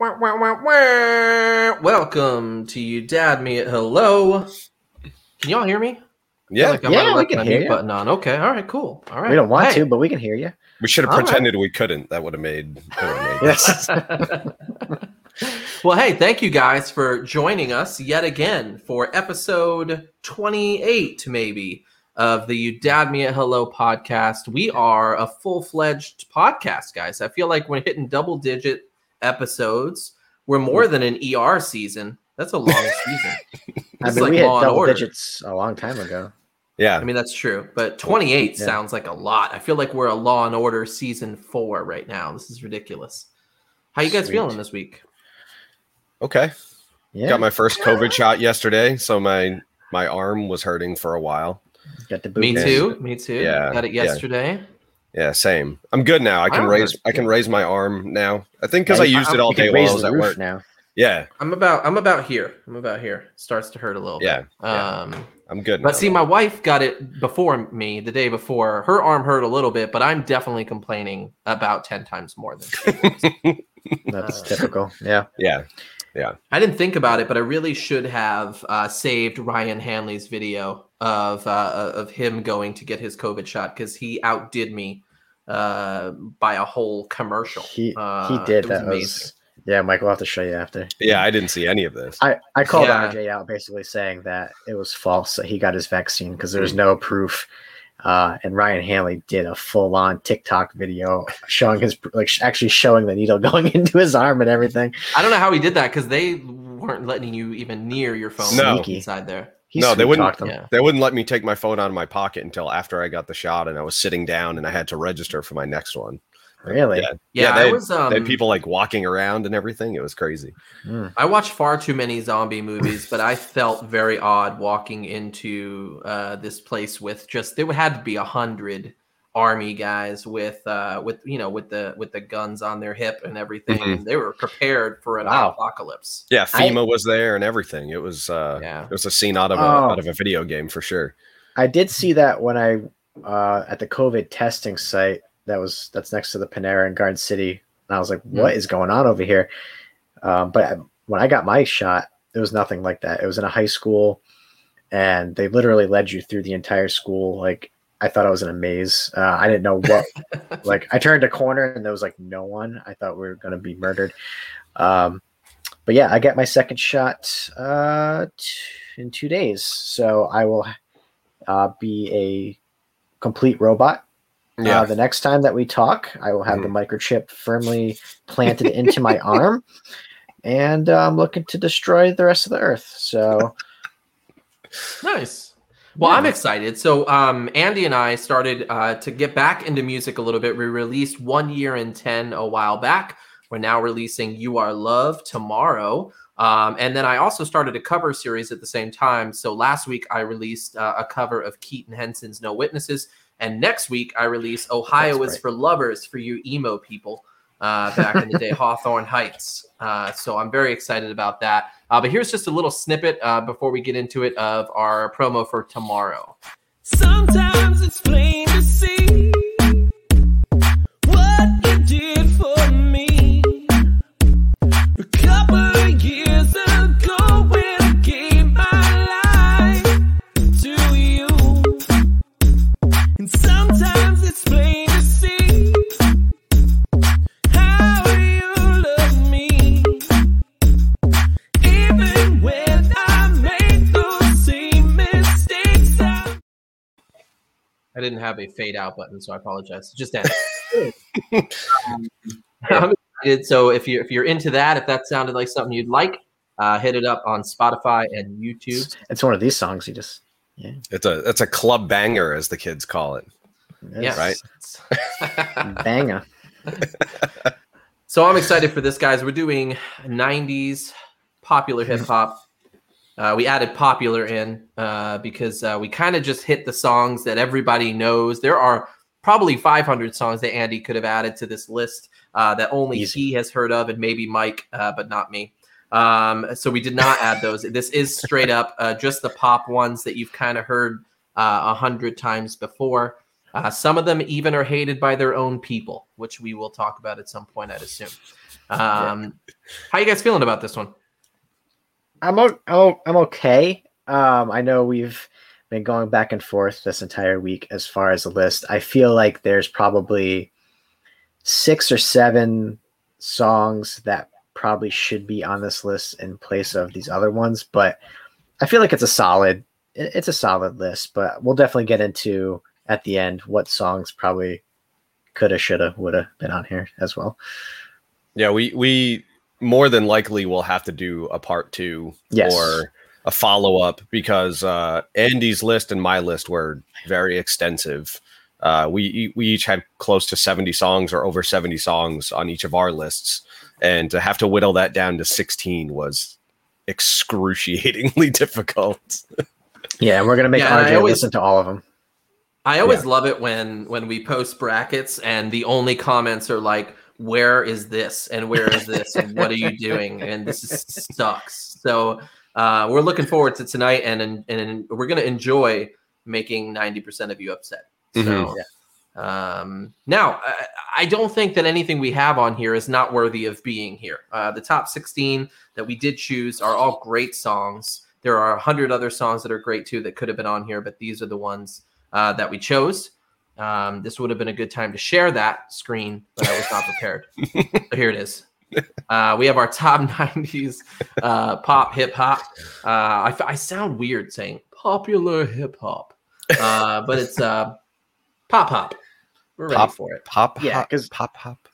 Wah, wah, wah, wah. Welcome to you, Dad. Me at hello. Can y'all hear me? I feel Yeah, like I Yeah, might have we can hear you. button on. Okay, all right, cool. All right. We don't want Hey. to, but we can hear you. we should have All right. pretended we couldn't. That would have made. that would've made Yes. well, hey, thank you guys for joining us yet again for episode 28, maybe, of the You Dad Me at Hello podcast. We are a full fledged podcast, guys. I feel like we're hitting double digit episodes. We're more than an ER season. That's a long season. I It's mean, like we had Law and double Order. digits a long time ago. yeah, I mean, that's true. But 28 Yeah. sounds like a lot. I feel like we're a Law and Order season four right now. This is ridiculous. How you guys Sweet. feeling this week? okay. Yeah, Got my first COVID shot yesterday, so my my arm was hurting for a while. got the boot. Me too. Me too. Yeah, Got it yesterday. Yeah, same. I'm good now. I can Wow, raise. that's I can raise my arm now. I think because Yeah, I you- used it all day while I was at work. now. Yeah, I'm about I'm about here. I'm about here. Starts to hurt a little yeah, bit. yeah. Um I'm good. but now, see though. my wife got it before me the day before. Her arm hurt a little bit, but I'm definitely complaining about 10 times more than she is. That's Uh, typical. Yeah. yeah, I didn't think about it, but I really should have uh, saved Ryan Hanley's video of uh, of him going to get his COVID shot because he outdid me uh, by a whole commercial. He Uh, he did. it was that amazing. was yeah. Mike, we'll have to show you after. yeah. I didn't see any of this. I, I called Yeah. RJ out basically saying that it was false that he got his vaccine because there Hmm. was no proof. Uh, and Ryan Hanley did a full on TikTok video showing his like sh- actually showing the needle going into his arm and everything. I don't know how he did that because they weren't letting you even near your phone No. Inside there. He No, they wouldn't- sweet-talked. Yeah. They wouldn't let me take my phone out of my pocket until after I got the shot, and I was sitting down, and I had to register for my next one. Really? Yeah. Yeah, Yeah, I they- was. Um, They had people like walking around and everything. It was crazy. Mm. I watched far too many zombie movies, but I felt very odd walking into uh, this place with just there had to be a hundred army guys with uh, with you know with the with the guns on their hip and everything, Mhm. and they were prepared for an Wow. apocalypse. Yeah, I- FEMA was there and everything. It was uh Yeah. it was a scene out of a Oh. out of a video game for sure. I did see that when I uh, at the COVID testing site that was that's next to the Panera in Garden City, and I was like, "What is going on over here?" Um, but I- when I got my shot, it was nothing like that. It was in a high school, and they literally led you through the entire school. Like I thought I was in a maze. Uh, I didn't know what. like I turned a corner and there was like no one. I thought we were going to be murdered. Um, but yeah, I get my second shot uh, t- in two days, so I will uh, be a complete robot. Yeah. Uh, the next time that we talk, I will have the microchip firmly planted into my arm, and uh, I'm looking to destroy the rest of the Earth. So Nice. Well, Yeah. I'm excited. So, um, Andy and I started uh, to get back into music a little bit. We released One Year in 10 a while back. We're now releasing You Are Love tomorrow. Um, and then I also started a cover series at the same time. So, last week I released uh, a cover of Keaton Henson's No Witnesses. And next week I release Ohio That's is right. for Lovers for you emo people uh, back in the day, Hawthorne Heights. Uh, so, I'm very excited about that. Uh, but here's just a little snippet uh, before we get into it of our promo for tomorrow. Sometimes it's plain to see what you did for me. A I didn't have a fade out button, so I apologize. Just end. Um, I'm excited. So if you're if you're into that, if that sounded like something you'd like, uh, hit it up on Spotify and YouTube. it's one of these songs you just yeah. It's a it's a club banger as the kids call it. Yes. Right. banger. so I'm excited for this, guys. We're doing '90s popular hip hop. Uh, we added popular in uh, because uh, we kind of just hit the songs that everybody knows. There are probably 500 songs that Andy could have added to this list uh, that only Easy. he has heard of, and maybe Mike, uh, but not me. Um, so we did not add those. This is straight up uh, just the pop ones that you've kind of heard uh, a hundred times before. Uh, some of them even are hated by their own people, which we will talk about at some point, I'd assume. Um, How you guys feeling about this one? I'm o- I'm okay. Um, I know we've been going back and forth this entire week as far as the list. I feel like there's probably six or seven songs that probably should be on this list in place of these other ones, but I feel like it's a solid it's a solid list, but we'll definitely get into at the end what songs probably coulda, shoulda, woulda been on here as well. Yeah, we we more than likely we'll have to do a part two Yes. or a follow up because uh, Andy's list and my list were very extensive. Uh, we we each had close to seventy songs or over seventy songs on each of our lists, and to have to whittle that down to sixteen was excruciatingly difficult. Yeah, and we're gonna make Yeah, I RJ always- listen to all of them. I always love it when when we post brackets and the only comments are like, "Where is this? And where is this? And what are you doing? And this is, sucks." So uh, we're looking forward to tonight, and and, and we're gonna enjoy making ninety percent of you upset. So. Mhm. Um, now, I, I don't think that anything we have on here is not worthy of being here. Uh, the top 16 that we did choose are all great songs. There are a hundred other songs that are great too that could have been on here, but these are the ones uh, that we chose. Um, this would have been a good time to share that screen, but I was not prepared. so here it is. Uh, we have our top 90s uh, pop hip hop. Uh, I sound weird saying popular hip hop, uh, but it's uh, pop hop. We're ready Pop. for it. Pop, Yeah, hop, 'cause- pop, hop.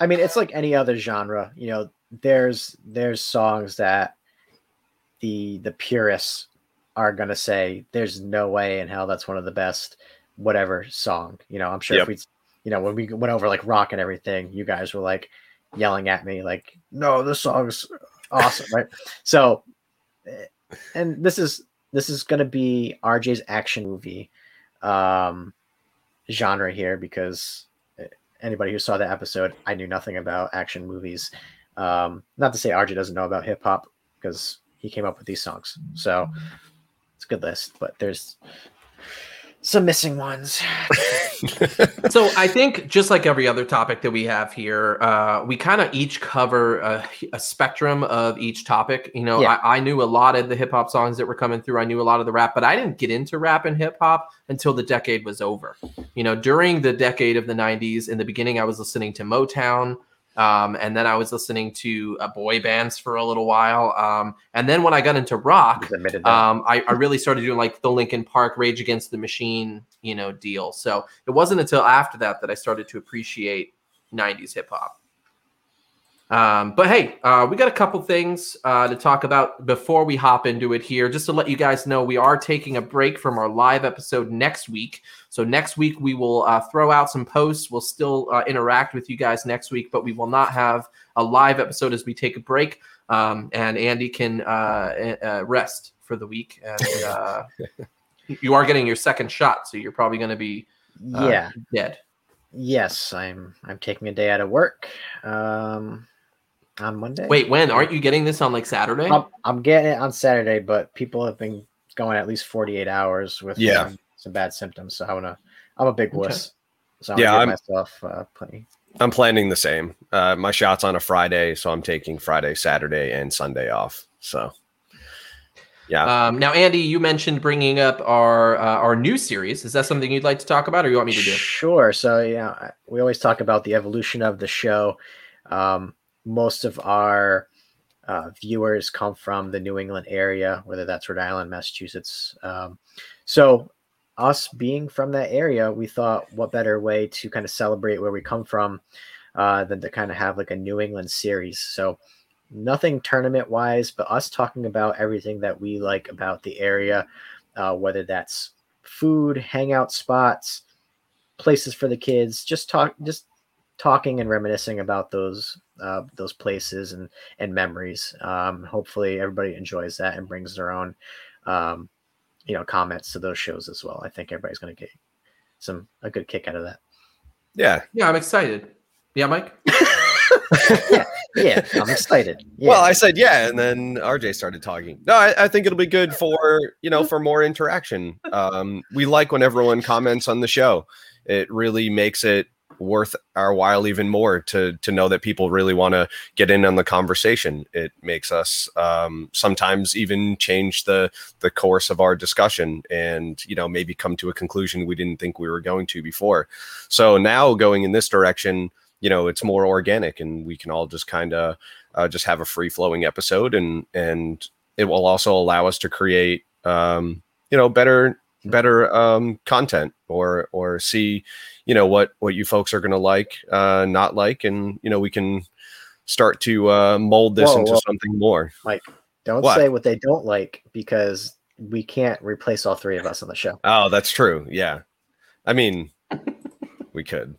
I mean, it's like any other genre. You know, there's there's songs that the the purists are gonna say there's no way in hell that's one of the best whatever song. You know, I'm sure Yep. if we, you know, when we went over like rock and everything, you guys were like yelling at me like, "No, this song's awesome!" right? So, eh, and this is this is gonna be RJ's action movie um genre here because anybody who saw that episode, I knew nothing about action movies. Um, not to say RJ doesn't know about hip hop because he came up with these songs. So it's a good list, but there's some missing ones. so I think just like every other topic that we have here, uh, we kind of each cover a, a spectrum of each topic. You know, Yeah. I, I knew a lot of the hip hop songs that were coming through. I knew a lot of the rap, but I didn't get into rap and hip hop until the decade was over. You know, during the decade of the '90s, in the beginning, I was listening to Motown. Um, and then I was listening to uh, boy bands for a little while. Um, and then when I got into rock, He's admitted that. um, I, I really started doing like the Linkin Park Rage Against the Machine, you know, deal. So it wasn't until after that that I started to appreciate 90s hip hop. Um, but hey, uh, we got a couple things uh, to talk about before we hop into it here. Just to let you guys know, we are taking a break from our live episode next week. So next week we will uh, throw out some posts. We'll still uh, interact with you guys next week, but we will not have a live episode as we take a break. Um, and Andy can uh, uh, rest for the week. And uh, you are getting your second shot, so you're probably going to be yeah. dead. Yes, I'm I'm taking a day out of work. Um on Monday. Wait, when aren't you getting this on like Saturday? I'm, I'm getting it on Saturday, but people have been going at least 48 hours with Yeah. um, some bad symptoms. So I'm gonna I'm a big Okay. wuss. So I'm Yeah, I'm- myself uh, plenty. I'm planning the same. Uh, my shot's on a Friday, so I'm taking Friday, Saturday, and Sunday off. So, yeah, Um, now, Andy, you mentioned bringing up our uh, our new series. Is that something you'd like to talk about, or you want me to do? Sure. So yeah, we always talk about the evolution of the show. Um, most of our uh, viewers come from the New England area, whether that's Rhode Island, Massachusetts. Um, so us being from that area, we thought, what better way to kind of celebrate where we come from uh, than to kind of have like a New England series. So nothing tournament wise, but us talking about everything that we like about the area, uh, whether that's food, hangout spots, places for the kids, just talk, just talking and reminiscing about those uh, those places and and memories. Um, hopefully, everybody enjoys that and brings their own, um, you know, comments to those shows as well. I think everybody's going to get some a good kick out of that. yeah. Yeah, I'm excited. Yeah, Mike. Yeah, yeah, I'm excited. Yeah. Well, I said yeah, and then RJ started talking. No, I, I think it'll be good for you know for more interaction. Um, we like when everyone comments on the show. It really makes it worth our while even more to to know that people really want to get in on the conversation. It makes us um, sometimes even change the the course of our discussion, and you know maybe come to a conclusion we didn't think we were going to before. So now going in this direction, you know, it's more organic, and we can all just kind of uh, just have a free flowing episode, and and it will also allow us to create um, you know better better um, content or or see you know what what you folks are going to like uh, not like and you know we can start to uh, mold this Whoa, into whoa. something more Mike, don't What? say what they don't like because we can't replace all three of us on the show. oh that's true yeah i mean we could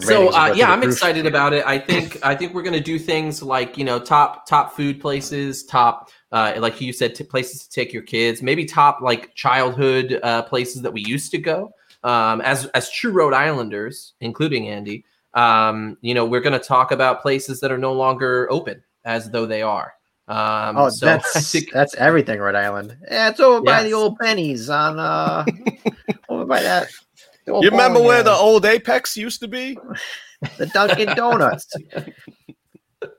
So uh, yeah, I'm roof. excited about it. I think I think we're gonna do things like you know top top food places, top uh, like you said, t- places to take your kids, maybe top like childhood uh, places that we used to go. Um, as as true Rhode Islanders, including Andy, um, you know, we're gonna talk about places that are no longer open as though they are. Um, Oh, so that's think that's everything, Rhode Island. Yeah, it's over by the old pennies on uh over by that. you remember bowling where the old apex used to be the Dunkin' Donuts.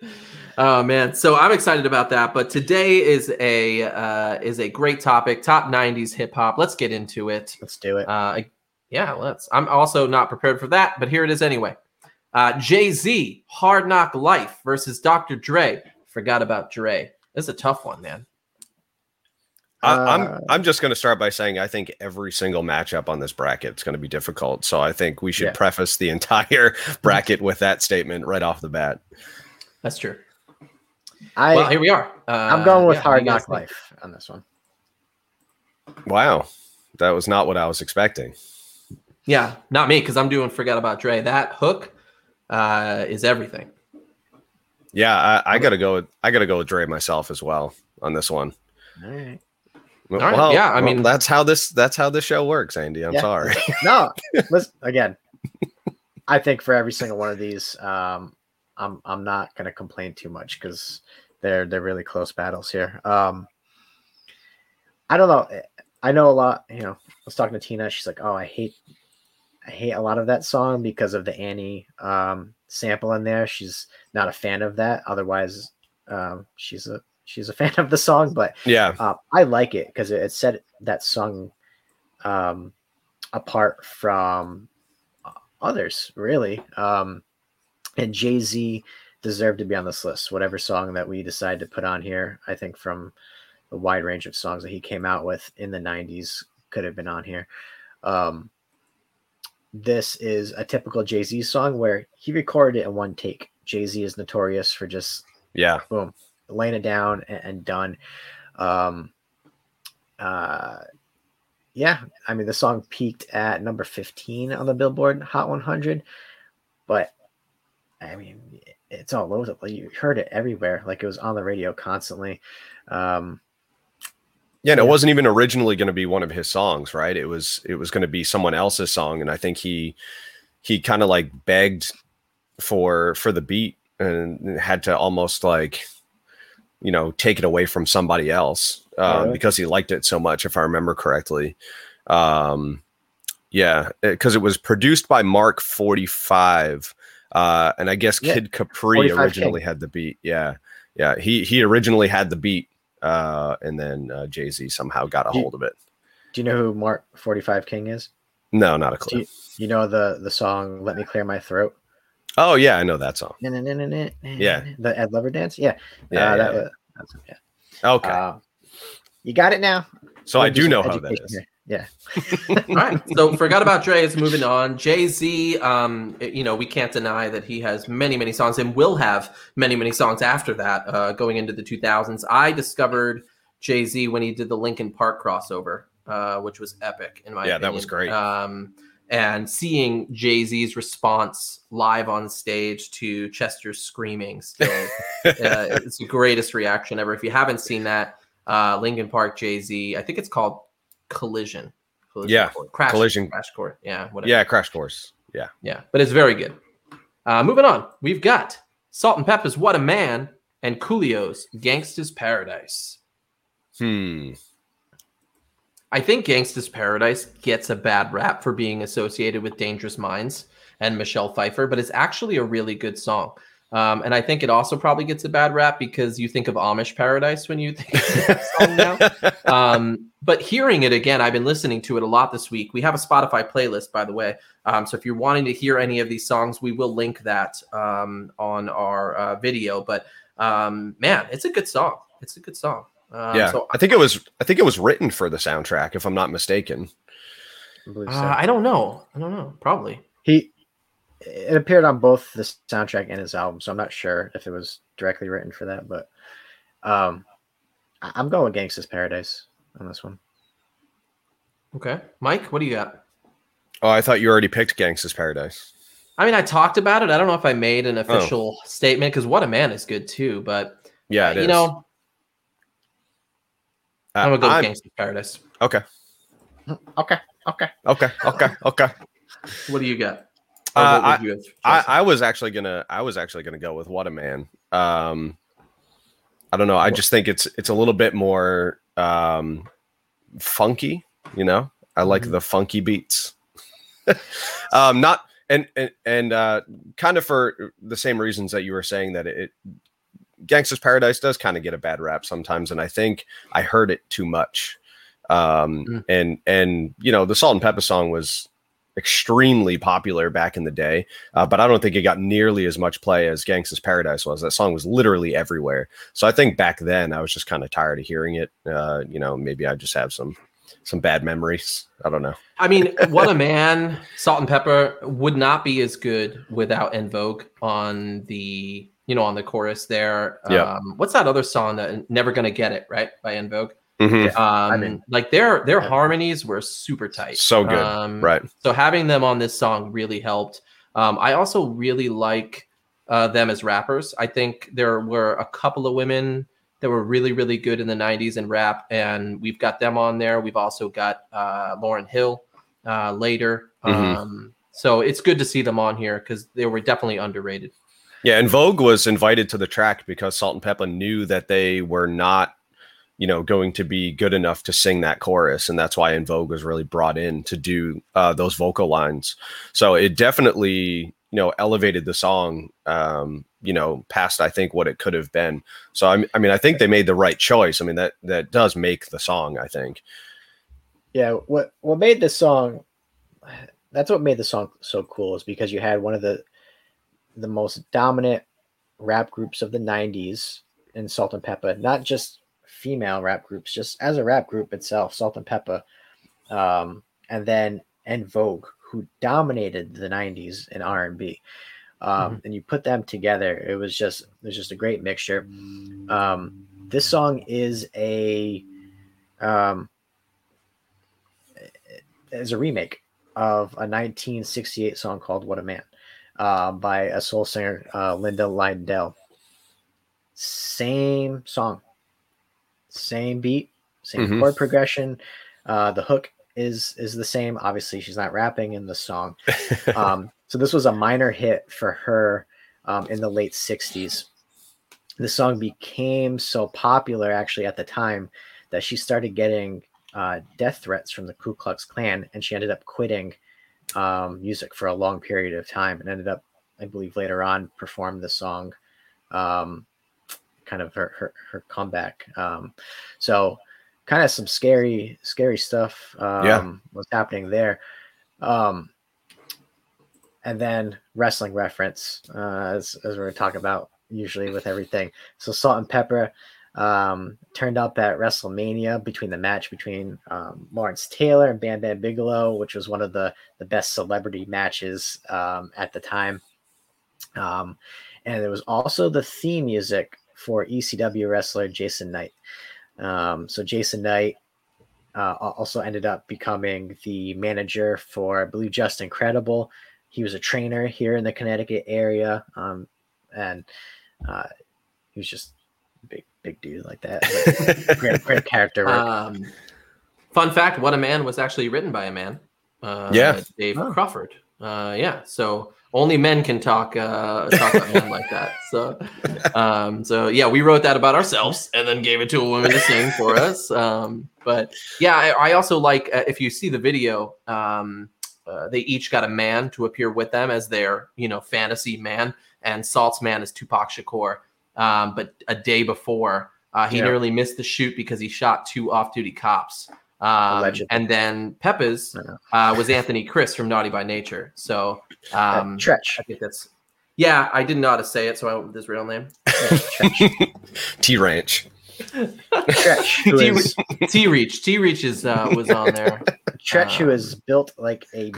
Oh man, so I'm excited about that. But today is a uh, is a great topic. Top '90s hip hop. Let's get into it. Let's do it. Uh, yeah, let's. I'm also not prepared for that, but here it is anyway. Uh, Jay Z, Hard Knock Life versus Dr. Dre. Forgot about Dre. This is a tough one, man. I, Uh, I'm I'm just going to start by saying I think every single matchup on this bracket is going to be difficult. So I think we should Yeah. preface the entire bracket with that statement right off the bat. That's true. I well, here we are. Uh, I'm going with yeah, Hard you guys Knock think? Life on this one. Wow, that was not what I was expecting. Yeah, not me because I'm doing Forget About Dre. That hook uh, is everything. Yeah, I, I gotta go. With, I gotta go with Dre myself as well on this one. All right. Well, right, yeah, I well, mean- that's how this that's how this show works, Andy. I'm Yeah. sorry. No, listen again. I think for every single one of these, um, I'm I'm not gonna complain too much because they're they're really close battles here. Um, I don't know. I know a lot. You know, I was talking to Tina. She's like, "Oh, I hate, I hate a lot of that song because of the Annie um, sample in there. She's not a fan of that. Otherwise, um, she's a she's a fan of the song. But yeah, uh, I like it because it, it set that song um, apart from uh, others, really. Um, and Jay Z deserved to be on this list. Whatever song that we decide to put on here, I think from the wide range of songs that he came out with in the '90s could have been on here. Um, this is a typical Jay Z song where he recorded it in one take. Jay Z is notorious for just yeah, boom, laying it down and, and done. Um, uh, yeah, I mean the song peaked at number 15 on the Billboard Hot 100, but I mean it's all over the place. You heard it everywhere, like it was on the radio constantly. Um, yeah. And it Yeah. wasn't even originally going to be one of his songs, right? It was it was going to be someone else's song, and I think he he kind of like begged for for the beat and had to almost like you know take it away from somebody else um, really? because he liked it so much if i remember correctly um yeah because it was produced by mark 45 uh and i guess Yeah, kid capri originally King. had the beat yeah yeah he he originally had the beat uh and then uh, jay-z somehow got a Do hold of it do you know who Mark 45 King is? no not a clue you, you know the the song "Let Me Clear My Throat"? oh yeah i know that song Yeah, the Ed Lover dance. Yeah, yeah, uh, yeah, that yeah. was. That's, yeah. okay Uh, you got it now. so i We'll do know how that is. here. Yeah. All right. So forgot about Dre is moving on. Jay Z, um, you know, we can't deny that he has many, many songs and will have many, many songs after that, uh, going into the 2000s. I discovered Jay Z when he did the Linkin Park crossover, uh, which was epic in my Yeah, opinion. that was great. Um, and seeing Jay Z's response live on stage to Chester's screaming still uh, it's the greatest reaction ever. If you haven't seen that, uh, Linkin Park Jay Z, I think it's called Collision. Collision Yeah, Court. Crash, Collision. Crash Court. Yeah, whatever. yeah crash course yeah yeah, but it's very good. Uh, moving on, we've got Salt-N-Pepa's "What a Man" and Coolio's "Gangsta's Paradise." hmm I think Gangsta's Paradise gets a bad rap for being associated with Dangerous Minds and Michelle Pfeiffer, but it's actually a really good song. Um, and I think it also probably gets a bad rap because you think of Amish Paradise when you think of that song now. Um, but hearing it again, I've been listening to it a lot this week. We have a Spotify playlist, by the way. Um, so if you're wanting to hear any of these songs, we will link that um, on our uh, video. But um, man, it's a good song. It's a good song. Um, yeah, So I think it was. I think it was written for the soundtrack, if I'm not mistaken. I so. uh, I don't know. I don't know. Probably. he it appeared on both the soundtrack and his album, so I'm not sure if it was directly written for that, but um, I- I'm going with Gangsta's Paradise on this one. Okay. Mike, what do you got? Oh, I thought you already picked Gangsta's Paradise. I mean, I talked about it. I don't know if I made Oh. an official statement because What a Man is good too. But Yeah, uh, it you is. know, Uh, I'm gonna go with I'm- Gangsta's Paradise. okay, Okay, okay. okay, okay, okay. What do you got? Uh, what would you have I. I was actually gonna I was actually gonna go with What a Man. Um I don't know. I just think it's it's a little bit more um funky, you know. I like Mhm. the funky beats. um not and and, and uh kind of for the same reasons that you were saying that it Gangsta's Paradise does kind of get a bad rap sometimes and I think I heard it too much. Um Mm. and and you know, the Salt-N-Pepa song was extremely popular back in the day, uh, but I don't think it got nearly as much play as Gangsta's Paradise was. That song was literally everywhere. So I think back then I was just kind of tired of hearing it. Uh, you know, maybe I just have some some bad memories. I don't know. I mean, What a Man, Salt-N-Pepa would not be as good without En Vogue on the you know on the chorus there. Yeah. Um, what's that other song that Never Gonna Get It right by En Vogue? Mhm. Um, mean- like their their Yeah. harmonies were super tight. So good, Um, Right. So having them on this song really helped. Um, I also really like uh, them as rappers. I think there were a couple of women that were really, really good in the 90s in rap, and we've got them on there. We've also got uh, Lauryn Hill uh, later. Mhm. Um, so it's good to see them on here because they were definitely underrated. Yeah, En Vogue was invited to the track because Salt-N-Pepa knew that they were not, you know, going to be good enough to sing that chorus, and that's why En Vogue was really brought in to do uh, those vocal lines. So it definitely, you know, elevated the song, um, you know, past I think what it could have been. So I, I mean, I think they made the right choice. I mean, that that does make the song. I think. Yeah, what what made the song that's what made the song so cool is because you had one of the the most dominant rap groups of the 90s in Salt-N-Pepa, not just female rap groups, just as a rap group itself, Salt-N-Pepa. Um, and then En Vogue, who dominated the 90s in R&B. Um, and you put them together, it was just it was just a great mixture. Um, this song is a um, is a remake of a 1968 song called "What a Man" uh, by a soul singer uh, Linda Lyndell. Same song, same beat, same Mhm. chord progression. Uh, the hook is is the same. Obviously, she's not rapping in the song. Um, so this was a minor hit for her um, in the late 60s. The song became so popular actually at the time that she started getting uh, death threats from the Ku Klux Klan, and she ended up quitting um, music for a long period of time, and ended up, I believe, later on performed the song, um, kind of her her, her comeback. Um, so, kind of some scary scary stuff um, Yeah. was happening there. Um, and then wrestling reference, uh, as as we're talking about usually with everything. So Salt-N-Pepa um, turned up at WrestleMania between the match between um, Lawrence Taylor and Bam Bam Bigelow, which was one of the the best celebrity matches um, at the time. Um, and there was also the theme music for ECW wrestler Jason Knight. Um, so Jason Knight uh, also ended up becoming the manager for, I believe, Justin Credible. He was a trainer here in the Connecticut area, um, and uh, he was just a big, big dude like that. But great, great character work. Um, fun fact: What a Man was actually written by a man. Uh, Yeah. Dave Oh. Crawford. Uh, yeah. So only men can talk uh talk about men like that. So um so yeah, we wrote that about ourselves and then gave it to a woman to sing for us. Um but yeah, I, I also like uh, if you see the video, um uh, they each got a man to appear with them as their, you know, fantasy man and Salt's man is Tupac Shakur. Um but a day before uh, he Yeah. nearly missed the shoot because he shot two off-duty cops. Um, and then Pepa's uh, was Anthony Criss from Naughty by Nature. So Uh, um, Tretch. I think that's yeah. I didn't know how to say it, so I went with his real name. Yeah, T Ranch. Tretch, Treach. T Reach is uh, was on there. Tretch, who Um, is built like a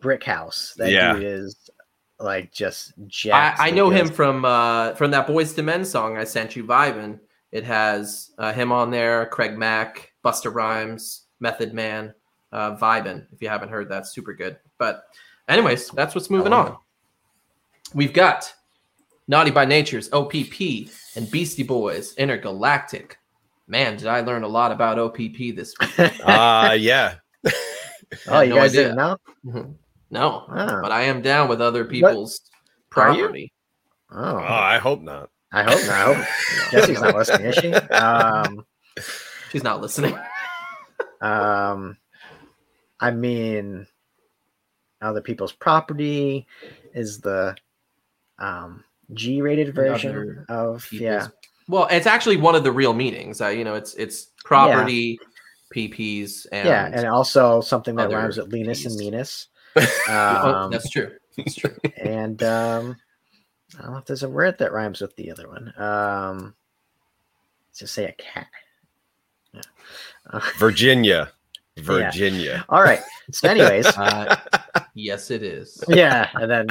brick house. That Yeah. dude is like just I, jacked. I to know him from uh, from that Boyz II Men song I sent you, Vibin. It has uh, him on there, Craig Mack, Busta Rhymes, Method Man, uh, Vibin. If you haven't heard that, super good. But anyways, that's what's moving love on. We've got Naughty by Nature's OPP and Beastie Boys Intergalactic. Man, did I learn a lot about OPP this week? Uh yeah. oh, you no guys idea. didn't know? no, Ah. but I am down with other people's Are you? property. Oh, Oh, I hope not. I hope not. I hope Jesse's not listening, is she? Um, She's not listening. um, I mean, other people's property is the um G-rated version Other of yeah. Well, it's actually one of the real meanings. Uh, you know, it's it's property, PPs, and yeah, and also something that rhymes with Linus and. Minus. Oh, Um, that's true. That's true. and um, I don't know if there's a word that rhymes with the other one. Um, let's just say a cat. Yeah. Uh, Virginia. Virginia. all right. So, anyways, Uh, yes, it is. yeah, and then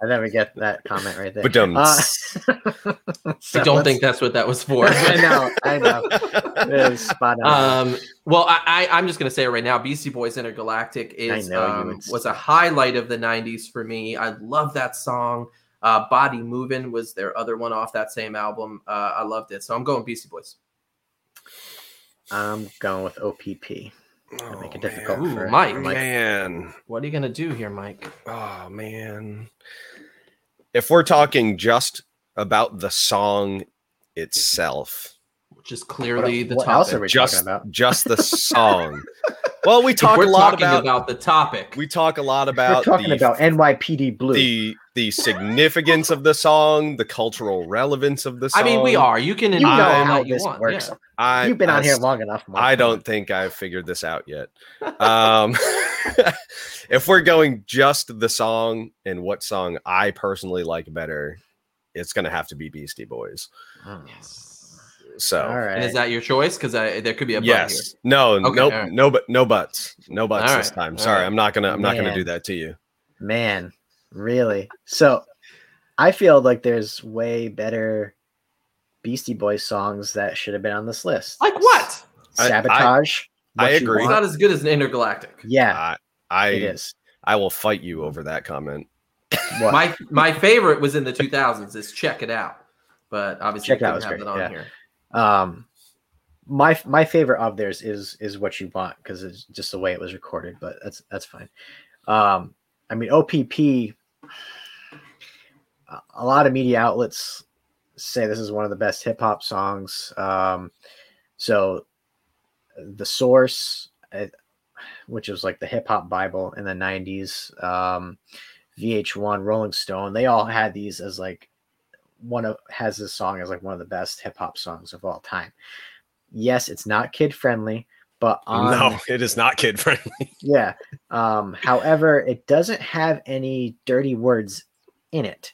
and then we get that comment right there. But um, Uh, I don't think that's what that was for. I know, I know. It is spot on. Um, well, I, I, I'm just going to say it right now. Beastie Boys Intergalactic is um, was a highlight of the '90s for me. I love that song. Uh, Body Movin' was their other one off that same album. Uh, I loved it, so I'm going Beastie Boys. I'm going with OPP. oh, make it oh, difficult Ooh, for Mike. Mike. Man. What are you going to do here, Mike? Oh man. If we're talking just about the song itself, Which is clearly the what topic. else are we just talking about? just the song. well, we talk we're a lot talking about, about, the topic. we talk a lot We're about talking the, about NYPD Blue. the the significance of the song, the cultural relevance of the song. I mean, we are. You can you know I, how you this want. works. Yeah. I, You've been on here long enough. Mike. I don't think I've figured this out yet. Um, if we're going just the song and what song I personally like better, it's going to have to be Beastie Boys. Mm. So, All right. And is that your choice? Because there could be a but yes, no, Okay, no, all right. no, but no buts, no buts All this right, time. Sorry, right. I'm not gonna, I'm not gonna do that to you. Man, really? So I feel like there's way better Beastie Boys songs that should have been on this list. Like what? I- I- Sabotage. I What You agree. It's not as good as an intergalactic. Yeah, I, it I, is. I will fight you over that comment. What? My my favorite was in the 2000s. Is check it out, but obviously Check It Out was have great, it on yeah. here. Um, my my favorite of theirs is is what you want because it's just the way it was recorded. But that's that's fine. Um, I mean OPP. a- lot of media outlets say this is one of the best hip hop songs. Um, so the source, which was like the hip hop Bible in the '90s, um, VH1, Rolling Stone, they all had these as like one of has this song as like one of the best hip hop songs of all time. Yes, it's not kid friendly, but on no, it is not kid friendly. yeah. Um, however, it doesn't have any dirty words in it.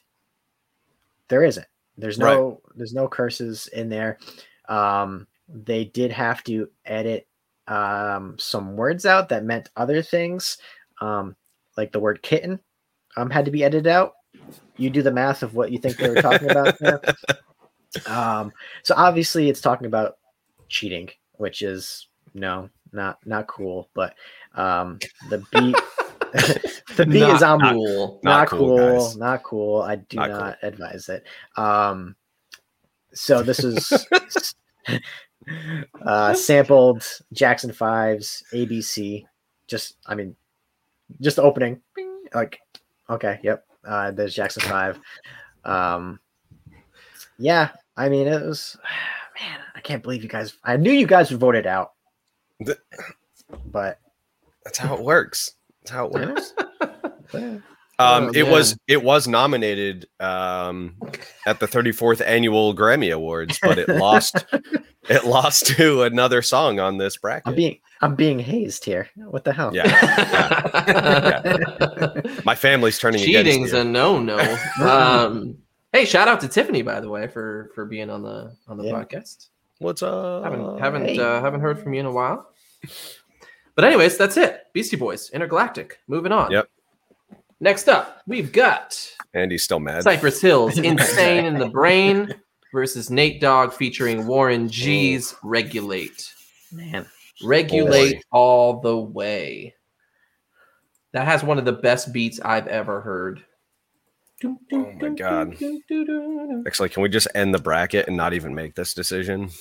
There isn't. There's no there's no curses in there. Um, they did have to edit um, some words out that meant other things, um, like the word kitten um, had to be edited out. You do the math of what you think they were talking about there. Um, so obviously, it's talking about cheating, which is no, not not cool. But um, the beat, the beat is on Not cool. not, Not cool, cool, not cool. I do Not not, cool. advise it. Um, so this is uh, sampled Jackson Fives ABC. Just, I mean, just the opening. Like, okay, yep, Uh, there's Jackson Five. Um, yeah, I mean it was. Man, I can't believe you guys. I knew you guys would vote it out, but That's how it works. That's how it works. Um, Oh, it was it was nominated um, at the 34th annual Grammy Awards, but it lost it lost to another song on this bracket. I'm being I'm being hazed here. What the hell? Yeah, my family's turning against Cheating's you. a no-no. Um, hey, shout out to Tiffany, by the way, for for being on the on the Yeah. podcast. What's up? Haven't haven't hey. uh, haven't heard from you in a while. But anyways, that's it. Beastie Boys, Intergalactic. Moving on. Yep. Next up, we've got Andy's still mad. Cypress Hill's, Insane in the Brain versus Nate Dogg featuring Warren G's oh. Regulate. Man, Regulate Boy. all the way. That has one of the best beats I've ever heard. Oh my God. Actually, can we just end the bracket and not even make this decision?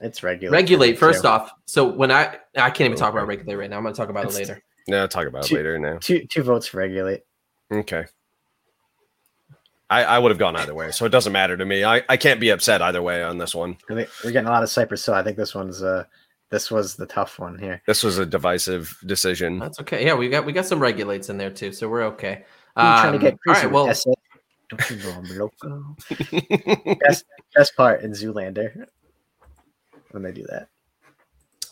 it's regular. Regulate first too. off. So when I I can't even oh talk about regulate right now. I'm going to talk about it later. No, talk about it later now. Two two votes for regulate. Okay. I, I would have gone either way, so it doesn't matter to me. I, I can't be upset either way on this one. I think We're getting a lot of Cypress Hill. I think this one's uh this was the tough one here. This was a divisive decision. That's okay. Yeah, we got we got some regulates in there too, so we're okay. You trying to Um, get all crazy right, with well, essay? Don't you know I'm loco? best best part in Zoolander when they do that.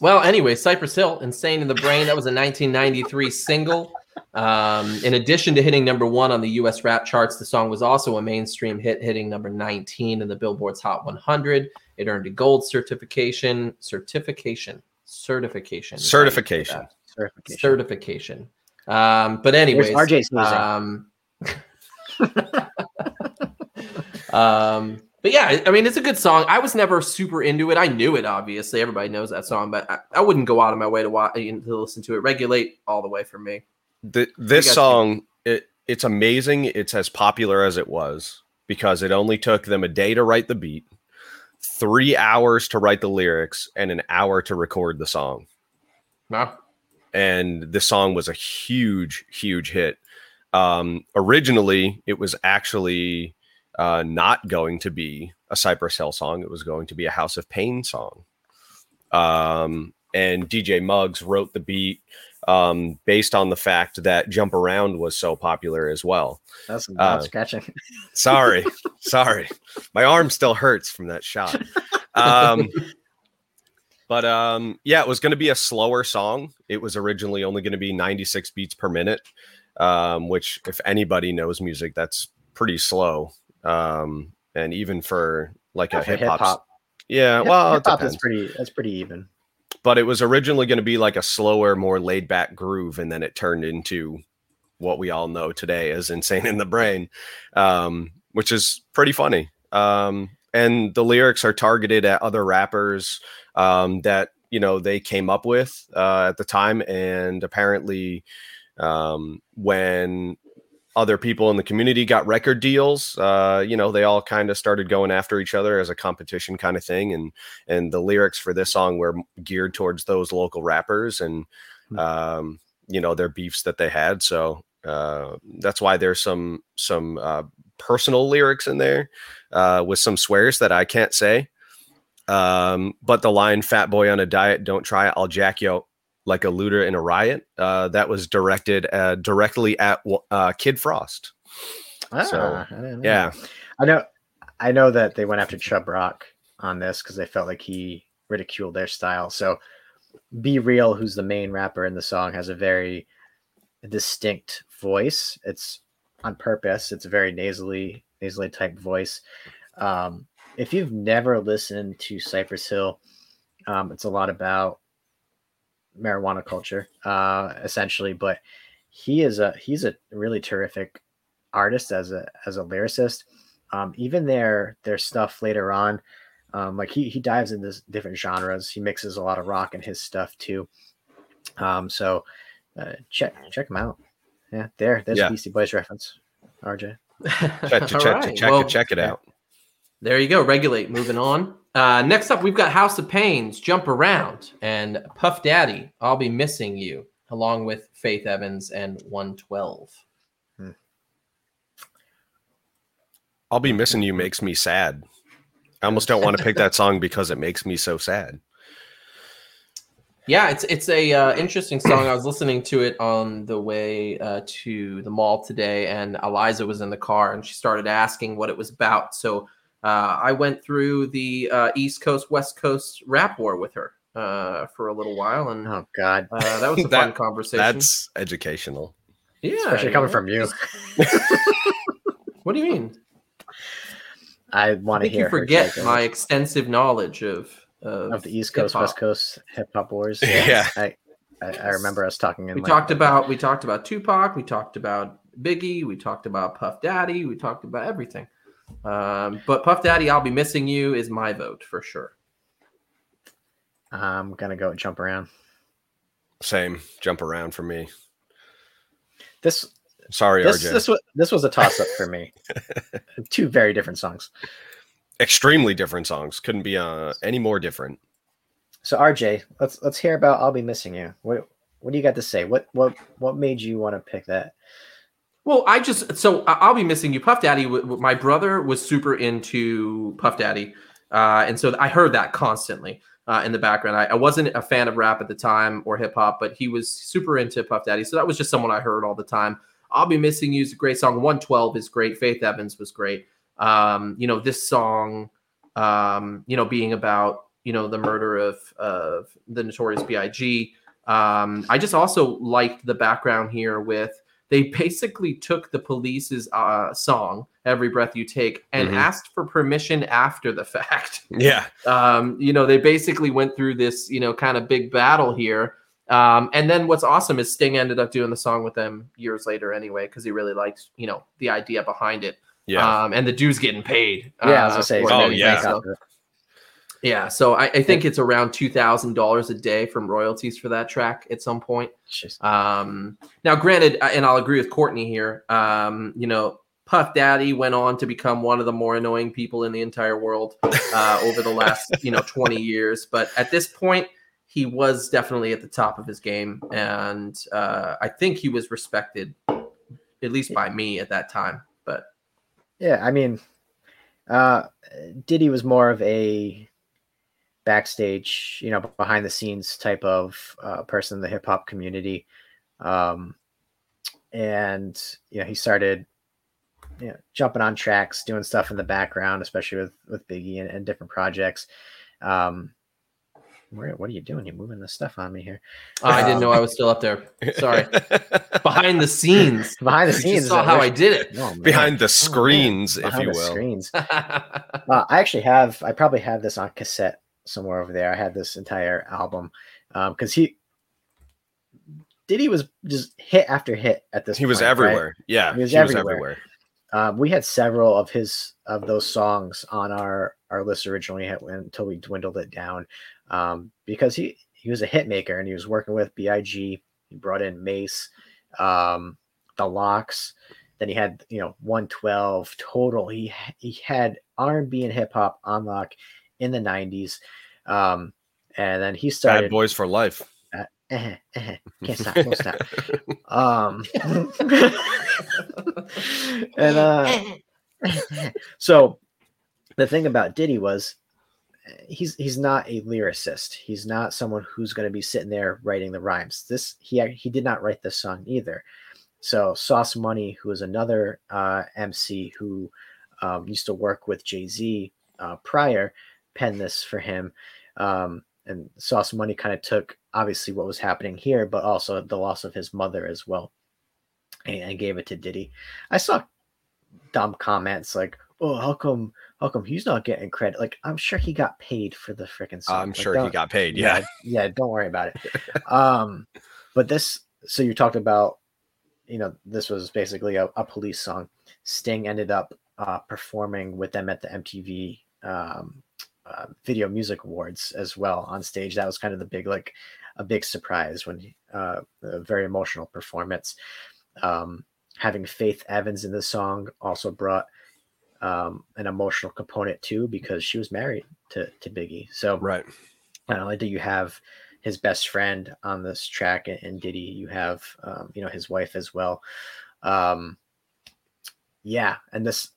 Well, anyway, Cypress Hill, Insane in the Brain. That was a 1993 single. Um, in addition to hitting number one on the US rap charts, the song was also a mainstream hit, hitting number 19 in the Billboard's Hot 100. It earned a gold certification, certification, certification, Certification. Certification. certification. Um, but anyways, Where's RJ um, um, but yeah, I- I mean, it's a good song. I was never super into it. I knew it, obviously. Everybody knows that song, but I, I wouldn't go out of my way to watch to listen to it. Regulate all the way for me. Th- this song, it, it's amazing. It's as popular as it was because it only took them a day to write the beat, three hours to write the lyrics, and an hour to record the song. Wow. and this song was a huge, huge hit. Um, originally, it was actually uh, not going to be a Cypress Hill song. It was going to be a House of Pain song. Um, and DJ Muggs wrote the beat um, based on the fact that Jump Around was so popular as well. That's some uh, scratching. Sorry, sorry. My arm still hurts from that shot. Um, but um, yeah, it was going to be a slower song. It was originally only going to be 96 beats per minute, um, which, if anybody knows music, that's pretty slow. Um, and even for like a hip hop, yeah, well, it hip hop is pretty. That's pretty even. But it was originally going to be like a slower, more laid back groove, and then it turned into what we all know today as "Insane in the Brain," um, which is pretty funny. Um, and the lyrics are targeted at other rappers um, that you know they came up with uh, at the time, and apparently, um, when other people in the community got record deals, uh, you know, they all kind of started going after each other as a competition kind of thing, and and the lyrics for this song were geared towards those local rappers and Hmm. um, you know their beefs that they had. So uh, that's why there's some some uh, personal lyrics in there uh, with some swears that I can't say. Um, but the line "Fat boy on a diet, don't try it. I'll jack you like a looter in a riot." Uh, that was directed uh, directly at uh, Kid Frost. So, Ah, I know. Yeah, I know. I know that they went after Chubb Rock on this because they felt like he ridiculed their style. So, B-Real, who's the main rapper in the song, has a very distinct voice. It's on purpose. It's a very nasally, nasally type voice. Um, if you've never listened to Cypress Hill, um, it's a lot about marijuana culture, uh, essentially. But he is a he's a really terrific artist as a as a lyricist. Um, even their their stuff later on, um, like he he dives into different genres. He mixes a lot of rock in his stuff too. Um, so uh, check check him out. Yeah, there there's Yeah. a Beastie Boys reference. RJ. check, check, All check, right, check, well, it, check it out. There you go. Regulate. Moving on. Uh, next up, we've got House of Pain's, Jump Around, and Puff Daddy. I'll be missing you, along with Faith Evans and 112. I'll be missing you makes me sad. I almost don't want to pick that song because it makes me so sad. Yeah, it's it's a uh, interesting song. I was listening to it on the way uh, to the mall today, and Eliza was in the car, and she started asking what it was about. So uh, I went through the uh, East Coast West Coast rap war with her uh, for a little while, and Oh God, uh, that was a That- fun conversation. That's educational. yeah, especially coming from you. what do you mean? I I want to hear you forget take my extensive knowledge of of, of the East Coast hip-hop. West Coast hip hop wars. Yeah. I, I I remember us talking. In We like- talked about we talked about Tupac, we talked about Biggie, we talked about Puff Daddy, we talked about everything. Um, but Puff Daddy, I'll be missing you is my vote for sure. I'm gonna go jump around. Same. Jump around for me. This Sorry, this RJ. this was this was a toss up for me. Two very different songs. Extremely different songs. Couldn't be uh, any more different. So RJ, let's let's hear about "I'll Be Missing You." What what do you got to say? What what what made you want to pick that? Well, I just so I'll be missing you. Puff Daddy, my brother was super into Puff Daddy, uh, and so I heard that constantly uh, in the background. I, I wasn't a fan of rap at the time or hip hop, but he was super into Puff Daddy, so that was just someone I heard all the time. I'll be missing you is a great song. One twelve is great. Faith Evans was great. Um, you know this song, um, you know being about you know the murder of of the Notorious B.I.G. Um, I just also liked the background here with they basically took the police's uh, song "Every Breath You Take" and Mhm. asked for permission after the fact. Yeah. Um, you know, they basically went through this, you know, kind of big battle here. Um, and then what's awesome is Sting ended up doing the song with them years later anyway because he really liked, you know, the idea behind it. Yeah. Um, and the dude's getting paid. Yeah, I was uh, gonna say. Oh, it maybe anyway, yeah. so- up to- yeah. So I, I think it's around two thousand dollars a day from royalties for that track at some point. Um, now, granted, and I'll agree with Courtney here. Um, you know, Puff Daddy went on to become one of the more annoying people in the entire world uh, over the last, you know, twenty years. But at this point, he was definitely at the top of his game, and uh, I think he was respected, at least by me at that time. But Yeah, I mean, uh, Diddy was more of a backstage, you know, behind the scenes type of uh, person in the hip hop community, um, and you know, he started, you know, jumping on tracks, doing stuff in the background, especially with with Biggie and, and different projects. Um, where, what are you doing? You're moving the stuff on me here. uh, I didn't know I was still up there. Sorry, behind the scenes. Behind the scenes, just saw how I did it. Oh. Behind the man. screens, if Behind you the will. screens. Uh, I actually have. I probably have this on cassette somewhere over there. I had this entire album because he Diddy was just hit after hit at this. He was point, right? everywhere. Yeah. He was he was everywhere. everywhere. Um, we had several of his of those songs on our our list originally until we dwindled it down um, because he he was a hit maker and he was working with Big. He brought in Mase, um, the LOX. Then he had you know 112 total. He he had R and B and hip hop on lock in the 90s, um, and then he started Bad boys for life. Eh, eh, can't stop, won't stop. Um, and uh, so the thing about Diddy was uh, he's he's not a lyricist. He's not someone who's going to be sitting there writing the rhymes. This he he did not write this song either. So Sauce Money, who is another uh, MC who um, used to work with Jay Z uh, prior, penned this for him. Um, and Sauce Money kind of took obviously what was happening here, but also the loss of his mother as well, and, and gave it to Diddy. I saw dumb comments like, "Oh, how come? How come he's not getting credit?" Like, I'm sure he got paid for the freaking song. I'm Like, sure he got paid. Yeah. yeah, yeah. Don't worry about it. um, but this. So you talked about, you know, this was basically a, a police song. Sting ended up uh, performing with them at the MTV um, uh, Video Music Awards as well on stage. That was kind of the big, like, a big surprise when he, uh, a very emotional performance. Um, having Faith Evans in the song also brought um, an emotional component too because she was married to to Biggie. So Right. not only do you have his best friend on this track and, and Diddy, you have um, you know his wife as well. Um, yeah, and this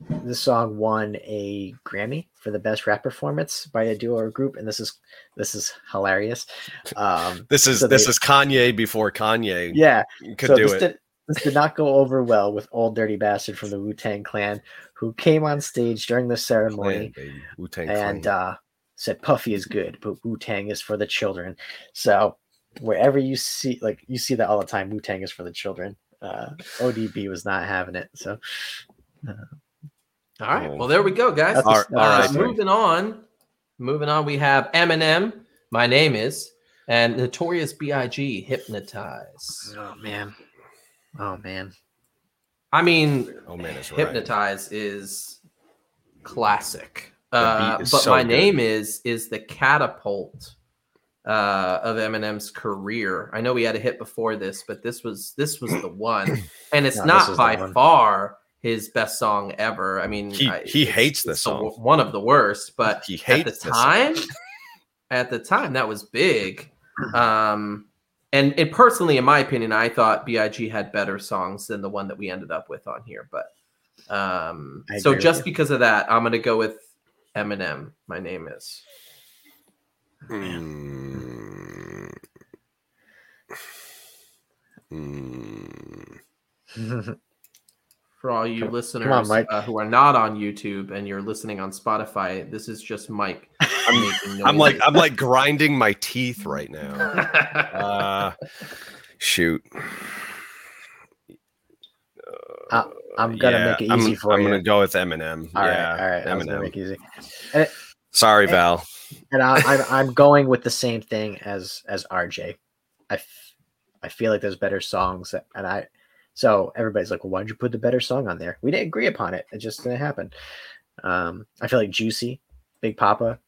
this song won a Grammy for the best rap performance by a duo or group, and this is this is hilarious. Um, This is so this they- is Kanye before Kanye yeah, could so do this it. Did, this did not go over well with Ol' Dirty Bastard from the Wu Tang Clan, who came on stage during the ceremony Wu-Tang and Clan. uh, said Puffy is good, but Wu Tang is for the children. So wherever you see, like you see that all the time, Wu Tang is for the children. Uh, ODB was not having it. So All right. Well, there we go, guys. That's All a- right, that's all Uh, moving on. Moving on, we have Eminem. My name is and Notorious B.I.G. Hypnotize. Oh man, oh man. I mean, oh man, it's right. Hypnotize is classic. Uh, is but so my good. name is is the catapult uh, of Eminem's career. I know we had a hit before this, but this was this was the one, and it's No, not is the by one. far his best song ever. I mean, He- I- he hates this it's the song. w- one of the worst. But He at the hates this song. time, at the time, that was big. Um, and and personally, in my opinion, I thought Big had better songs than the one that we ended up with on here. But um, so just because of that, I'm gonna go with Eminem. My name is. Mm. Mm. For all you Come- listeners Mike. uh, who are not on YouTube and you're listening on Spotify, this is just Mike. making I'm like. I'm like grinding my teeth right now. Uh, shoot. I'm gonna Yeah, make it I'm- easy for I'm you. gonna go with Eminem. All right, yeah, all right. Was gonna Eminem. make easy. Sorry, Eh, Val. and I, I'm I'm going with the same thing as as RJ. I, f- I feel like there's better songs, that, and I so everybody's like, well, why did you put the better song on there? We didn't agree upon it. It just didn't happen. Um, I feel like Juicy, Big Papa,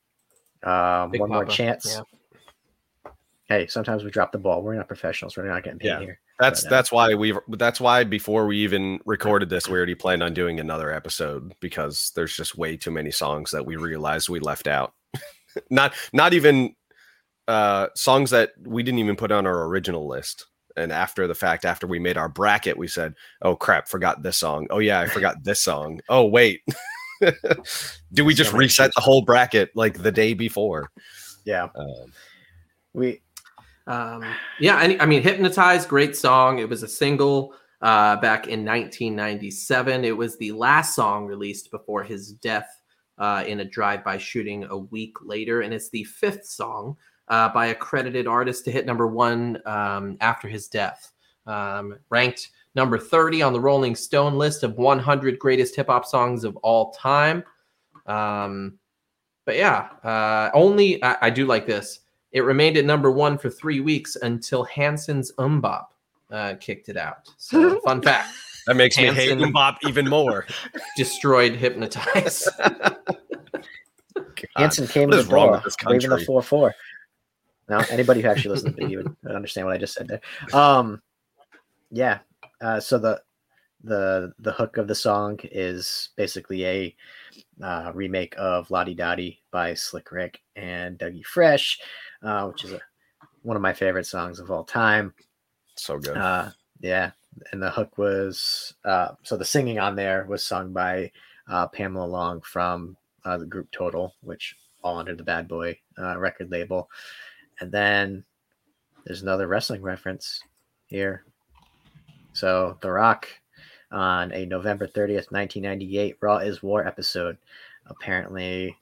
um, Big one more chance. yeah. Hey, sometimes we drop the ball. We're not professionals. We're not getting paid Yeah. here. That's But, uh, that's why we've that's why before we even recorded this, we already planned on doing another episode because there's just way too many songs that we realized we left out. not not even uh songs that we didn't even put on our original list. And after the fact, after we made our bracket, we said, "Oh crap, forgot this song. Oh yeah, I forgot this song. Oh wait, do we just reset the whole bracket like the day before?" Yeah, Um, we Um, yeah, I, I mean, "Hypnotized," great song. It was a single uh, back in 1997. It was the last song released before his death uh, in a drive-by shooting a week later, and it's the fifth song uh, by accredited credited artist to hit number one um, after his death. Um, ranked number 30 on the Rolling Stone list of 100 greatest hip hop songs of all time. Um, but yeah, uh, only I, I do like this. It remained at number one for three weeks until Hanson's MMMBop uh, kicked it out. So, fun fact that makes me hate Hanson- Bop even more. destroyed Hypnotize. Hanson came what to is the wrong door, with this waving the four four. Now, anybody who actually listens to the video would understand what I just said there. Um, yeah. Uh, so the the the hook of the song is basically a uh, remake of La Di Da Di by Slick Rick and Dougie Fresh, uh, which is a, one of my favorite songs of all time. So good. Uh, yeah, and the hook was uh, so the singing on there was sung by uh, Pamela Long from uh, the group Total, which all under the Bad Boy uh, record label. And then there's another wrestling reference here. So The Rock on a November 30th, 1998 Raw is War episode apparently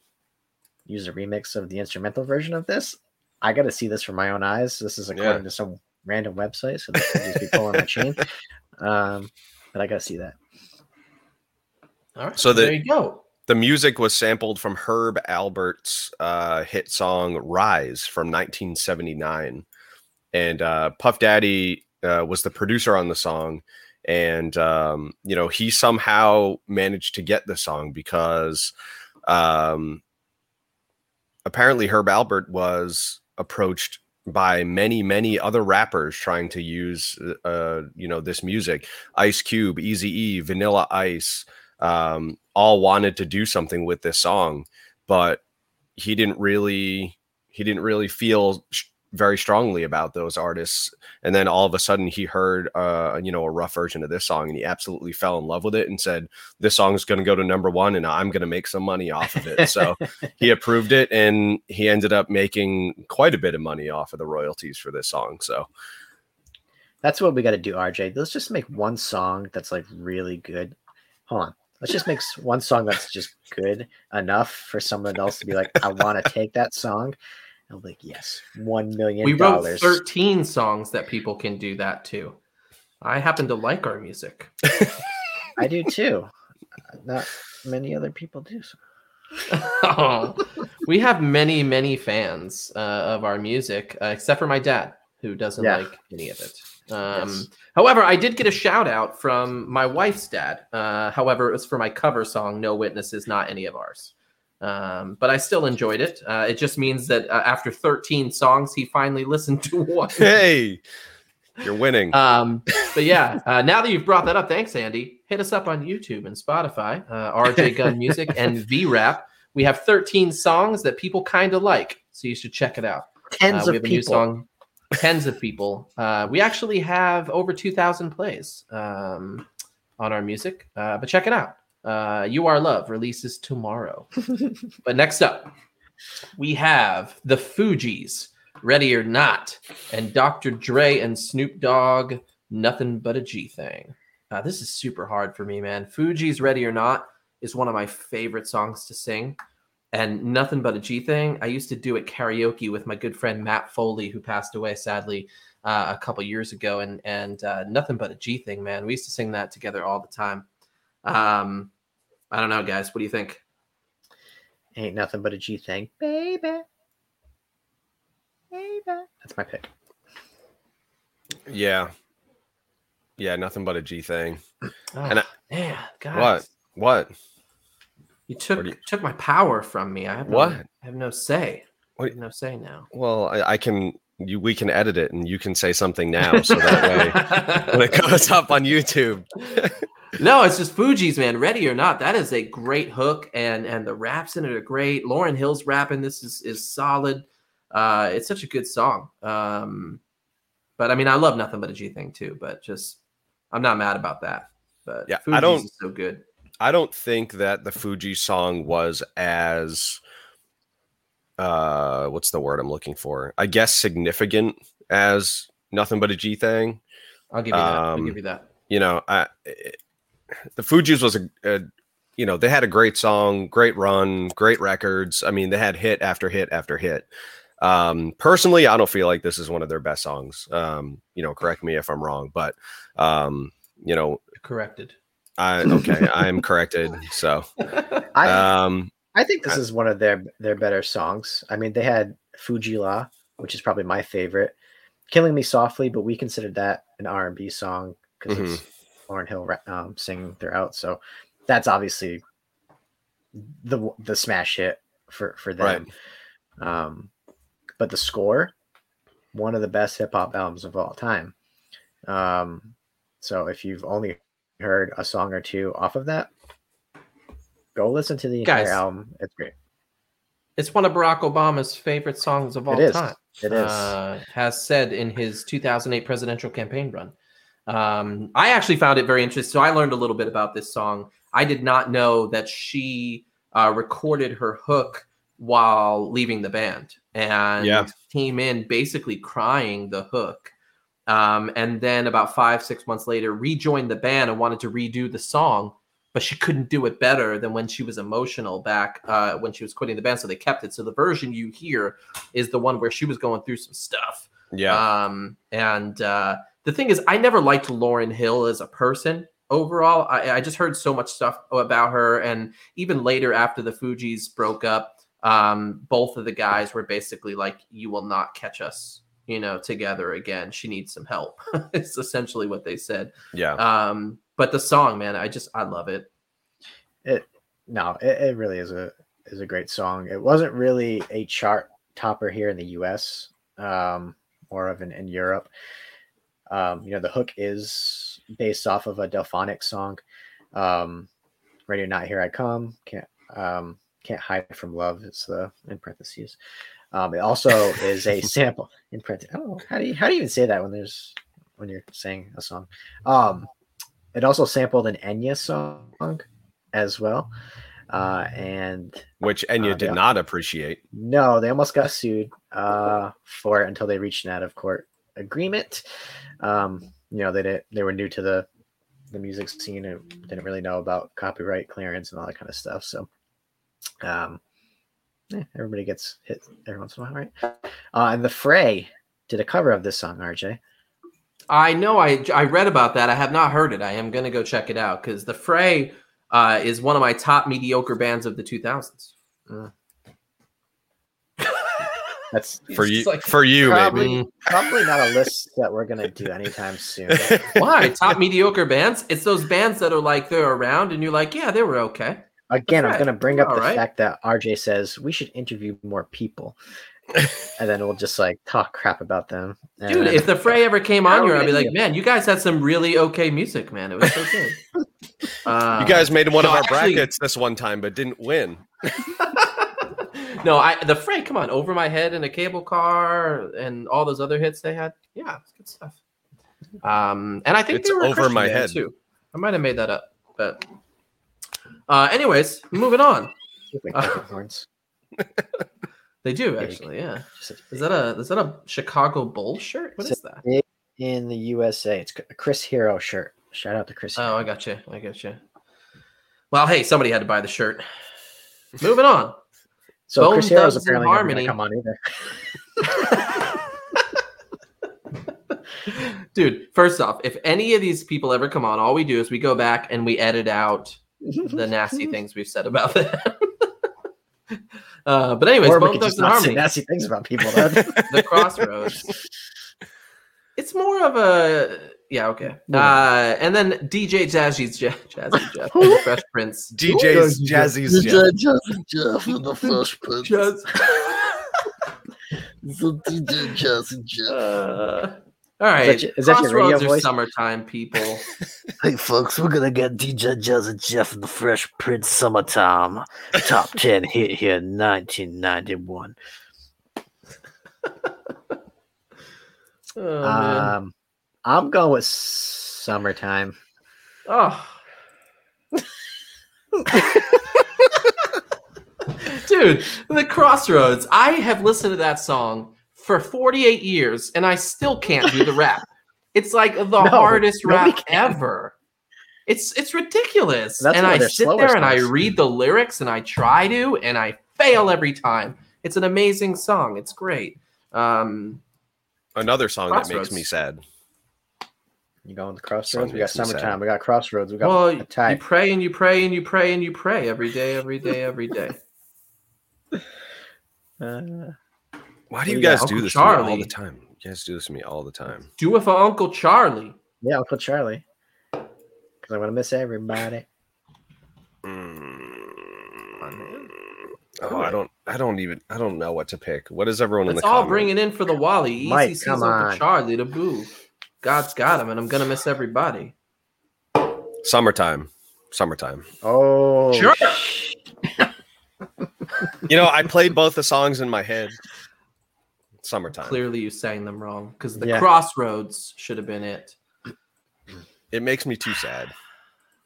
used a remix of the instrumental version of this. I got to see this from my own eyes. This is according Yeah. to some random website, so this could just be pulling my chain. Um, but I got to see that. All right, So the- there you go. The music was sampled from Herb Alpert's uh, hit song "Rise" from 1979, and uh, Puff Daddy uh, was the producer on the song. And um, you know, he somehow managed to get the song because um, apparently Herb Albert was approached by many many other rappers trying to use uh, you know this music. Ice Cube, Easy E, Vanilla Ice um, all wanted to do something with this song, but he didn't really he didn't really feel sh- very strongly about those artists and then all of a sudden he heard uh you know a rough version of this song and he absolutely fell in love with it and said this song is going to go to number one and i'm going to make some money off of it so he approved it and he ended up making quite a bit of money off of the royalties for this song so That's what we got to do, RJ. Let's just make one song that's like really good. Hold on. Let's just make one song that's just good enough for someone else to be like, I want to take that song. I'm like, yes, one million we wrote dollars. 13 songs that people can do that too. I happen to like our music. I do too. Not many other people do. So. Oh, we have many, many fans uh, of our music, uh, except for my dad, who doesn't Yeah. like any of it. Um, Yes. However, I did get a shout out from my wife's dad. Uh, however, it was for my cover song, No Witnesses, not any of ours. Um, but I still enjoyed it. Uh, it just means that uh, after 13 songs, he finally listened to one. hey you're winning Um, but yeah, uh, now that you've brought that up, thanks, Andy. Hit us up on YouTube and Spotify, uh, RJ Gun Music and V Rap. We have 13 songs that people kind of like, so you should check it out. Tens Uh, we of have a new people. Tens of people. Uh, we actually have over 2,000 plays um, on our music, uh, but check it out. Uh, you Are Love releases tomorrow. but next up, we have the Fugees, Ready or Not, and Dr. Dre and Snoop Dogg, Nothing But a G Thing. Uh, this is super hard for me, man. Fugees, Ready or Not is one of my favorite songs to sing. And Nothing But a G Thing, I used to do it karaoke with my good friend Matt Foley, who passed away sadly uh, a couple years ago. And, and uh, Nothing But a G Thing, man. We used to sing that together all the time. Um, I don't know, guys. What do you think? Ain't nothing but a G thing, baby. Baby. That's my pick. yeah yeah nothing but a g thing Oh, And I- man, guys. what what You took you- took my power from me. I have What? No, I have no say. What- I have no say now. well I, I can you we can edit it and you can say something now so that way when it goes up on youtube no, it's just Fugees man. Ready or not, that is a great hook, and and the raps in it are great. Lauryn Hill's rapping this is is solid. Uh, it's such a good song. Um, but I mean, I love nothing but a G thing too. But just I'm not mad about that. But Yeah, I don't- is so good. I don't think that the Fuji song was as uh what's the word I'm looking for? I guess significant as nothing but a G thing. I'll give you that. I'll Um, give you that. You know, I, it- the Fugees was a, a you know, they had a great song, great run, great records. I mean, they had hit after hit after hit. Um personally, I don't feel like this is one of their best songs. Um, you know, correct me if I'm wrong, but um, you know, Corrected. I okay, I am corrected. So, I um I think this I- is one of their their better songs. I mean, they had Fuji Fu-Gee-La, which is probably my favorite. Killing Me Softly, but we considered that an R and B song because Mm-hmm. it's Lauryn Hill um, singing throughout. So that's obviously the the smash hit for for them. Um, but the score, one of the best hip hop albums of all time. Um, so if you've only heard a song or two off of that, go listen to the entire Guys. album. It's great. It's one of Barack Obama's favorite songs of all It is. time. It is. Uh, has said in his 2008 presidential campaign run. Um, I actually found it very interesting. So I learned a little bit about this song. I did not know that she uh, recorded her hook while leaving the band and Yeah. came in basically crying the hook. Um, and then about five, six months later, rejoined the band and wanted to redo the song, but she couldn't do it better than when she was emotional back uh, when she was quitting the band. So they kept it. So the version you hear is the one where she was going through some stuff. yeah. Um, and uh, the thing is, I never liked Lauryn Hill as a person overall. I, I just heard so much stuff about her. And even later, after the Fugees broke up, um, both of the guys were basically like, You will not catch us, you know, together again. She needs some help. it's essentially what they said. yeah. Um, but the song, man, I just, I love it. It no, it, it really is a is a great song. It wasn't really a chart topper here in the U.S. Um, more of an in Europe. Um, you know, the hook is based off of a Delfonic song. Um, Ready or Not, Here I Come. Can't um, can't hide from love. It's the in parentheses. Um, it also is a sample in print. I don't know how do you how do you even say that when there's when you're saying a song. Um, it also sampled an Enya song as well, uh, and which Enya Uh, did not appreciate. no, they almost got sued uh, for it until they reached an out of court agreement. Um, you know, they did, they were new to the the music scene and didn't really know about copyright clearance and all that kind of stuff. So, um, yeah, everybody gets hit every once in a while, right? Uh, and the Fray did a cover of this song, RJ. I know. I I read about that. I have not heard it. I am gonna go check it out because the Fray uh, is one of my top mediocre bands of the 2000s. That's For you, like- for you, Probably- maybe. probably not a list that we're gonna do anytime soon. Why top mediocre bands? It's those bands that are like they're around and you're like, yeah, they were okay. Again, I'm going to bring up All the right. fact that RJ says we should interview more people, and then we'll just like talk crap about them. And Dude, then- if the Fray ever came on here, I'd be like, man, you guys had some really okay music, man. It was so good. Uh, You guys made one no, of our actually- brackets this one time, but didn't win. no, I the Fray, come on, over my head in a cable car and all those other hits they had. Yeah, it's good stuff. Um, and I think It's they were over Christian my head. too. I might have made that up, but uh, anyways, moving on. Uh. They do actually, yeah. Is that a is that a Chicago Bulls shirt? What is that? in the USA? It's a Chris Hero shirt. Shout out to Chris. Oh, I got you. I got you. Well, hey, somebody had to buy the shirt. Moving on. so Bone Chris Hero's apparently never gonna Harmony. come on either. Dude, first off, if any of these people ever come on, all we do is we go back and we edit out the nasty things we've said about them. uh, but anyways, or we Bone could Thugs just and not say Harmony, nasty things about people. Then. the Crossroads. It's more of a yeah, okay. Moving Uh, and then DJ Jazzy's Je- Jazzy Jeff, and the Fresh Prince. DJ's Jazzy's Jeff. Jazzy Jeff and the Fresh Prince. Jazz. The DJ Jazzy Jeff. Uh, all right, your- is that your radio Crossroads are voice? summertime people. Hey, folks, we're gonna get DJ Jazzy Jeff and the Fresh Prince Summertime top 10 hit here in 1991. Oh, um, I'm going with summertime. Oh. Dude, the Crossroads. I have listened to that song for 48 years and I still can't do the rap. It's like the No, hardest rap can. ever. It's it's ridiculous. That's and I sit there and I read the lyrics and I try to and I fail every time. It's an amazing song. It's great. Um Another song that makes me sad. You going with crossroads? We got makes me sad. summertime. We got crossroads. We got well, a you pray and you pray and you pray and you pray every day, every day, every day. Uh, Why do you do you guys do Uncle this to me all the time? You guys do this to me all the time. Do it for Uncle Charlie. yeah, Uncle Charlie. Because I'm gonna miss everybody. Mm. Oh, I don't. I don't even. I don't know what to pick. What is everyone in Let's the all comment? bring it in for the Wally. Easy Mike, sees come Uncle on. Charlie to boo. God's got him, and I'm gonna miss everybody. Summertime. Summertime. Oh, Sure. You know, I played both the songs in my head. Summertime. Clearly, you sang them wrong because the Yeah. Crossroads should have been it. It makes me too sad.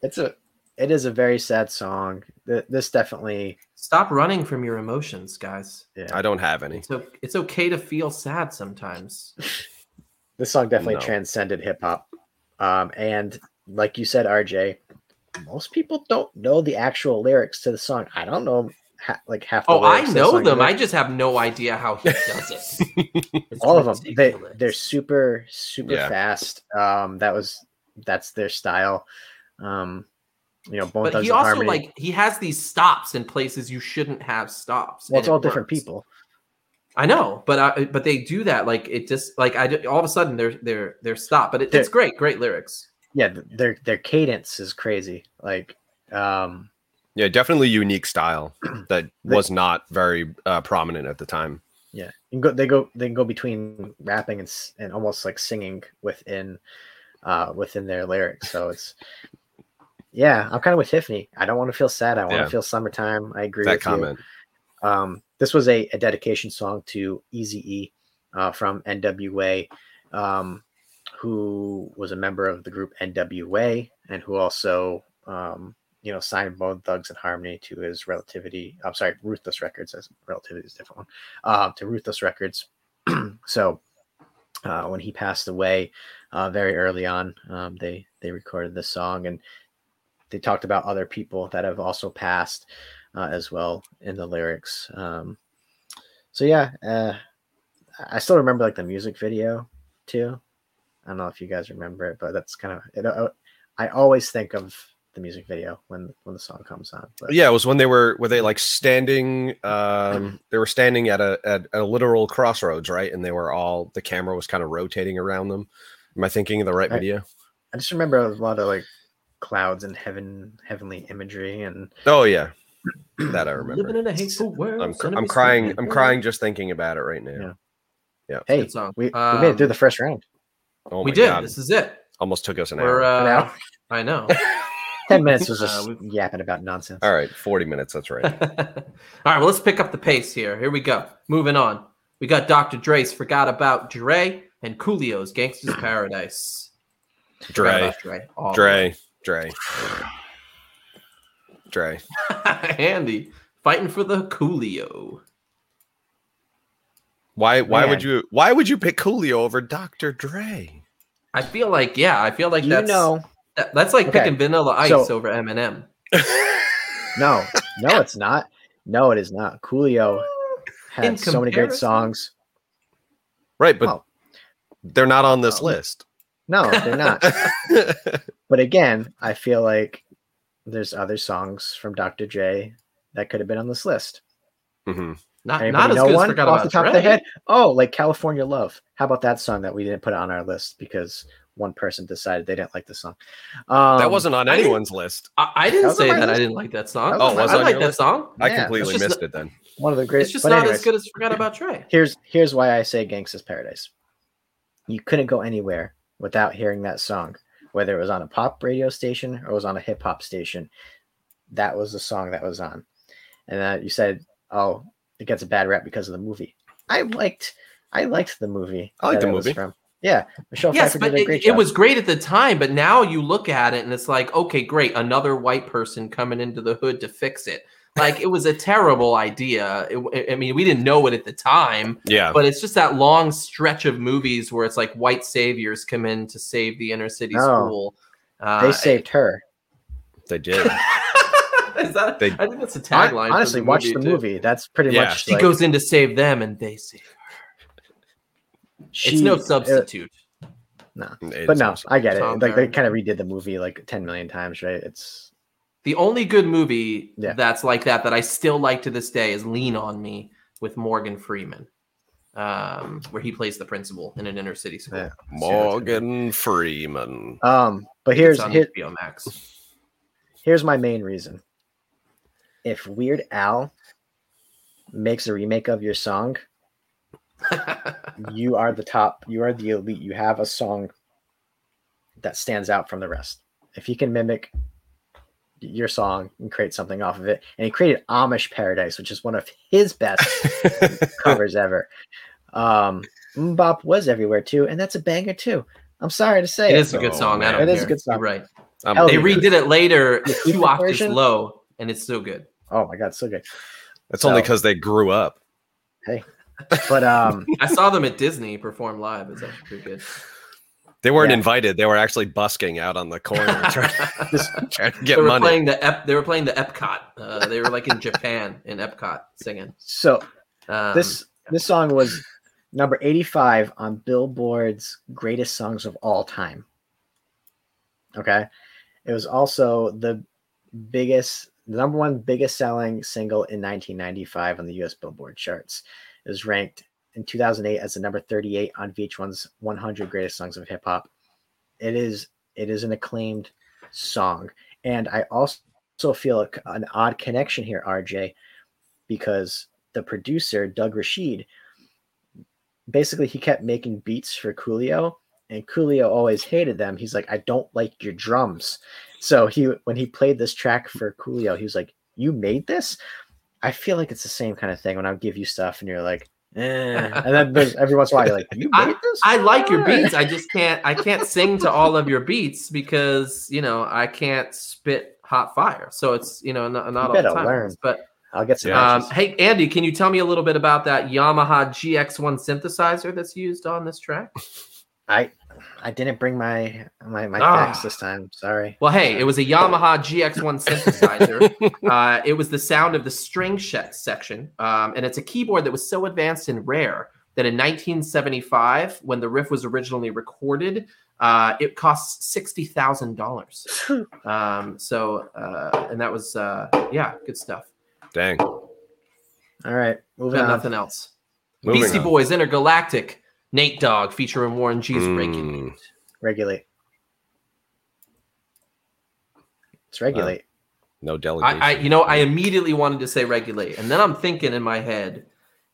it's a. It is a very sad song. Th- This definitely. Stop running from your emotions, guys. Yeah. I don't have any. It's, o- it's okay to feel sad sometimes. This song definitely No. transcended hip hop. Um, and like you said, RJ, most people don't know the actual lyrics to the song. I don't know ha- like half. The Oh, I lyrics to the know them. I just have no idea how he does it. It's all of them. They they're super super Yeah. fast. Um, that was that's their style. Um, you know, Bone But Thugs he also Harmony. like he has these stops in places you shouldn't have stops. well, and it's it all different works. people. I know, but I, but they do that like it just like I all of a sudden they're they're they're stopped. But it, They're- it's great, great lyrics. Yeah, their their cadence is crazy. Like, um, Yeah, definitely unique style that was not very uh, prominent at the time. yeah, you go, they go they can go between rapping and and almost like singing within uh within their lyrics. So it's yeah, I'm kind of with Tiffany. I don't want to feel sad. I want Yeah. to feel summertime. I agree That with comment. Um, this was a, a dedication song to Easy E uh, from NWA, um, who was a member of the group NWA and who also, um, you know, signed Bone Thugs and Harmony to his Relativity. I'm sorry, Ruthless Records. As Relativity is a different one. Uh, to Ruthless Records. so uh, when he passed away, uh, very early on, um, they they recorded this song and they talked about other people that have also passed uh, as well in the lyrics. Um, so yeah, uh, I still remember like the music video too. I don't know if you guys remember it, but that's kind of it. uh, I always think of the music video when when the song comes on. But Yeah, it was when they were were they like standing um they were standing at a at a literal crossroads, right? And they were all the camera was kind of rotating around them. Am I thinking of the right I- video? I just remember a lot of like clouds and heaven, heavenly imagery, and Oh yeah. That I remember. Living remember. in a hateful world. I'm, cr- I'm crying I'm crying just thinking about it right now. Yeah. It's a hey, good song. we, we made it through Um, the first round. Oh we did. God. This is it. Almost took us an We're. hour. An Uh, hour? I know. Ten minutes was uh, just we've- yapping about nonsense. All right, 40 minutes, that's right. All right, well, let's pick up the pace here. Here we go. Moving on. We got Dr. Dre's Forgot About Dre and Coolio's Gangsta's Paradise. Dre, Dre. all the Dre, Dre. Dre. Andy, fighting for the Coolio. Why why would you why would you pick Coolio over Dr. Dre? I feel like, yeah, I feel like you that's know, that- that's like Okay, picking Vanilla Ice so- over Eminem. no, no, it's not. No, it is not. Coolio had In so many great songs. right, but Oh. they're not on this Oh. list. No, they're not. but again, I feel like there's other songs from Dr. J that could have been on this list. Mm-hmm. Not, Anybody not as know good as one Forgot off About the top Dre. of their head? Oh, like California Love. How about that song that we didn't put on our list because one person decided they didn't like the song? Um, that wasn't on I anyone's list. I, I didn't was on say my that I didn't like that song. That was on I I like that song. I Yeah, completely missed not- it then. one of the great. It's just not anyways, as good as Forgot About Dre. Here's here's why I say Gangsta's Paradise. You couldn't go anywhere without hearing that song, whether it was on a pop radio station or it was on a hip hop station. That was the song that was on, and uh, you said, "Oh, it gets a bad rap because of the movie." I liked, I liked the movie. I liked the movie. From yeah, Michelle Yes, Pfeiffer but did a it, great it job. was great at the time. But now you look at it and it's like, okay, great, another white person coming into the hood to fix it. Like it was a terrible idea. It, I mean, we didn't know it at the time, Yeah. but it's just that long stretch of movies where it's like white saviors come in to save the inner city No. school. Uh, they saved her. They did. Is that? They- I think that's a tagline. Honestly, the watch movie, the too. movie. That's pretty Yeah. much. She like, goes in to save them, and they save. her. She, it's no uh, substitute. It but no, awesome. I get it. Tom Like they kind of redid the movie like ten million times, right? It's The only good movie Yeah. that's like that that I still like to this day is Lean on Me with Morgan Freeman, um, where he plays the principal in an inner city school. Yeah. Morgan Freeman. um. But here's on here, Max. here's my main reason. If Weird Al makes a remake of your song, you are the top. You are the elite. You have a song that stands out from the rest. If he can mimic your song and create something off of it, and he created Amish Paradise, which is one of his best covers ever. Um, MMMBop was everywhere too, and that's a banger too. I'm sorry to say it it. is a good song. I don't It is a good song. You're right. I'm- They redid it later, The two Cooper octaves low, and it's still good. Oh my god, so good. It's only because they grew up. But um, I saw them at Disney perform live. It's actually pretty good. They weren't Yeah. invited. They were actually busking out on the corner trying, trying to they get were money. playing the Ep- They were playing the Epcot. Uh, they were like in Japan in Epcot singing. so Um, this this song was number 85 on Billboard's greatest songs of all time. Okay. It was also the biggest, the number one biggest selling single in 1995 on the US Billboard charts. Was ranked in 2008 as the number 38 on VH1's 100 greatest songs of hip hop. It is it is an acclaimed song, and I also feel an odd connection here, RJ, because the producer Doug Rasheed basically he kept making beats for Coolio and Coolio always hated them. He's like, I don't like your drums. So he when he played this track for Coolio, he was like, You made this? I feel like it's the same kind of thing when I give you stuff and you're like, eh. and then there's every once in a while you're like, you I- this? I like your beats. I just can't. I can't sing to all of your beats because you know I can't spit hot fire. So it's you know not, not all the better time. learn. But I'll get some. Um, hey Andy, can you tell me a little bit about that Yamaha GX1 synthesizer that's used on this track? I I didn't bring my my my Ah. facts this time. Sorry. Well, hey, it was a Yamaha GX1 synthesizer. uh, it was the sound of the string sh- section, um, and it's a keyboard that was so advanced and rare that in 1975, when the riff was originally recorded, uh, it cost sixty thousand dollars. Um, so, uh, and that was uh, yeah, good stuff. Dang. All right, moving Got on. nothing else. Moving Beastie on. Boys, Intergalactic, Nate Dogg featuring Warren G's Mm. Regulate. Regulate. It's regulate. No delegation. I, I, you know, I immediately wanted to say regulate, and then I'm thinking in my head,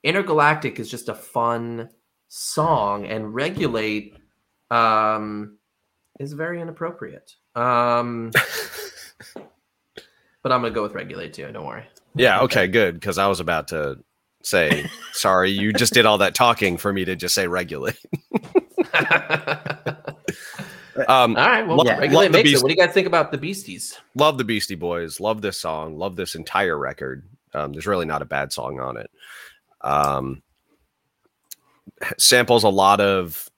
intergalactic is just a fun song, and regulate um, is very inappropriate. Um, but I'm gonna go with regulate too. Don't worry. yeah. Okay. Good. Because I was about to say, sorry, you just did all that talking for me to just say regulate. Um, All right. Well, Love- regulate makes it. What do you guys think about the Beasties? love the Beastie Boys. Love this song. Love this entire record. Um, there's really not a bad song on it. Um, samples a lot of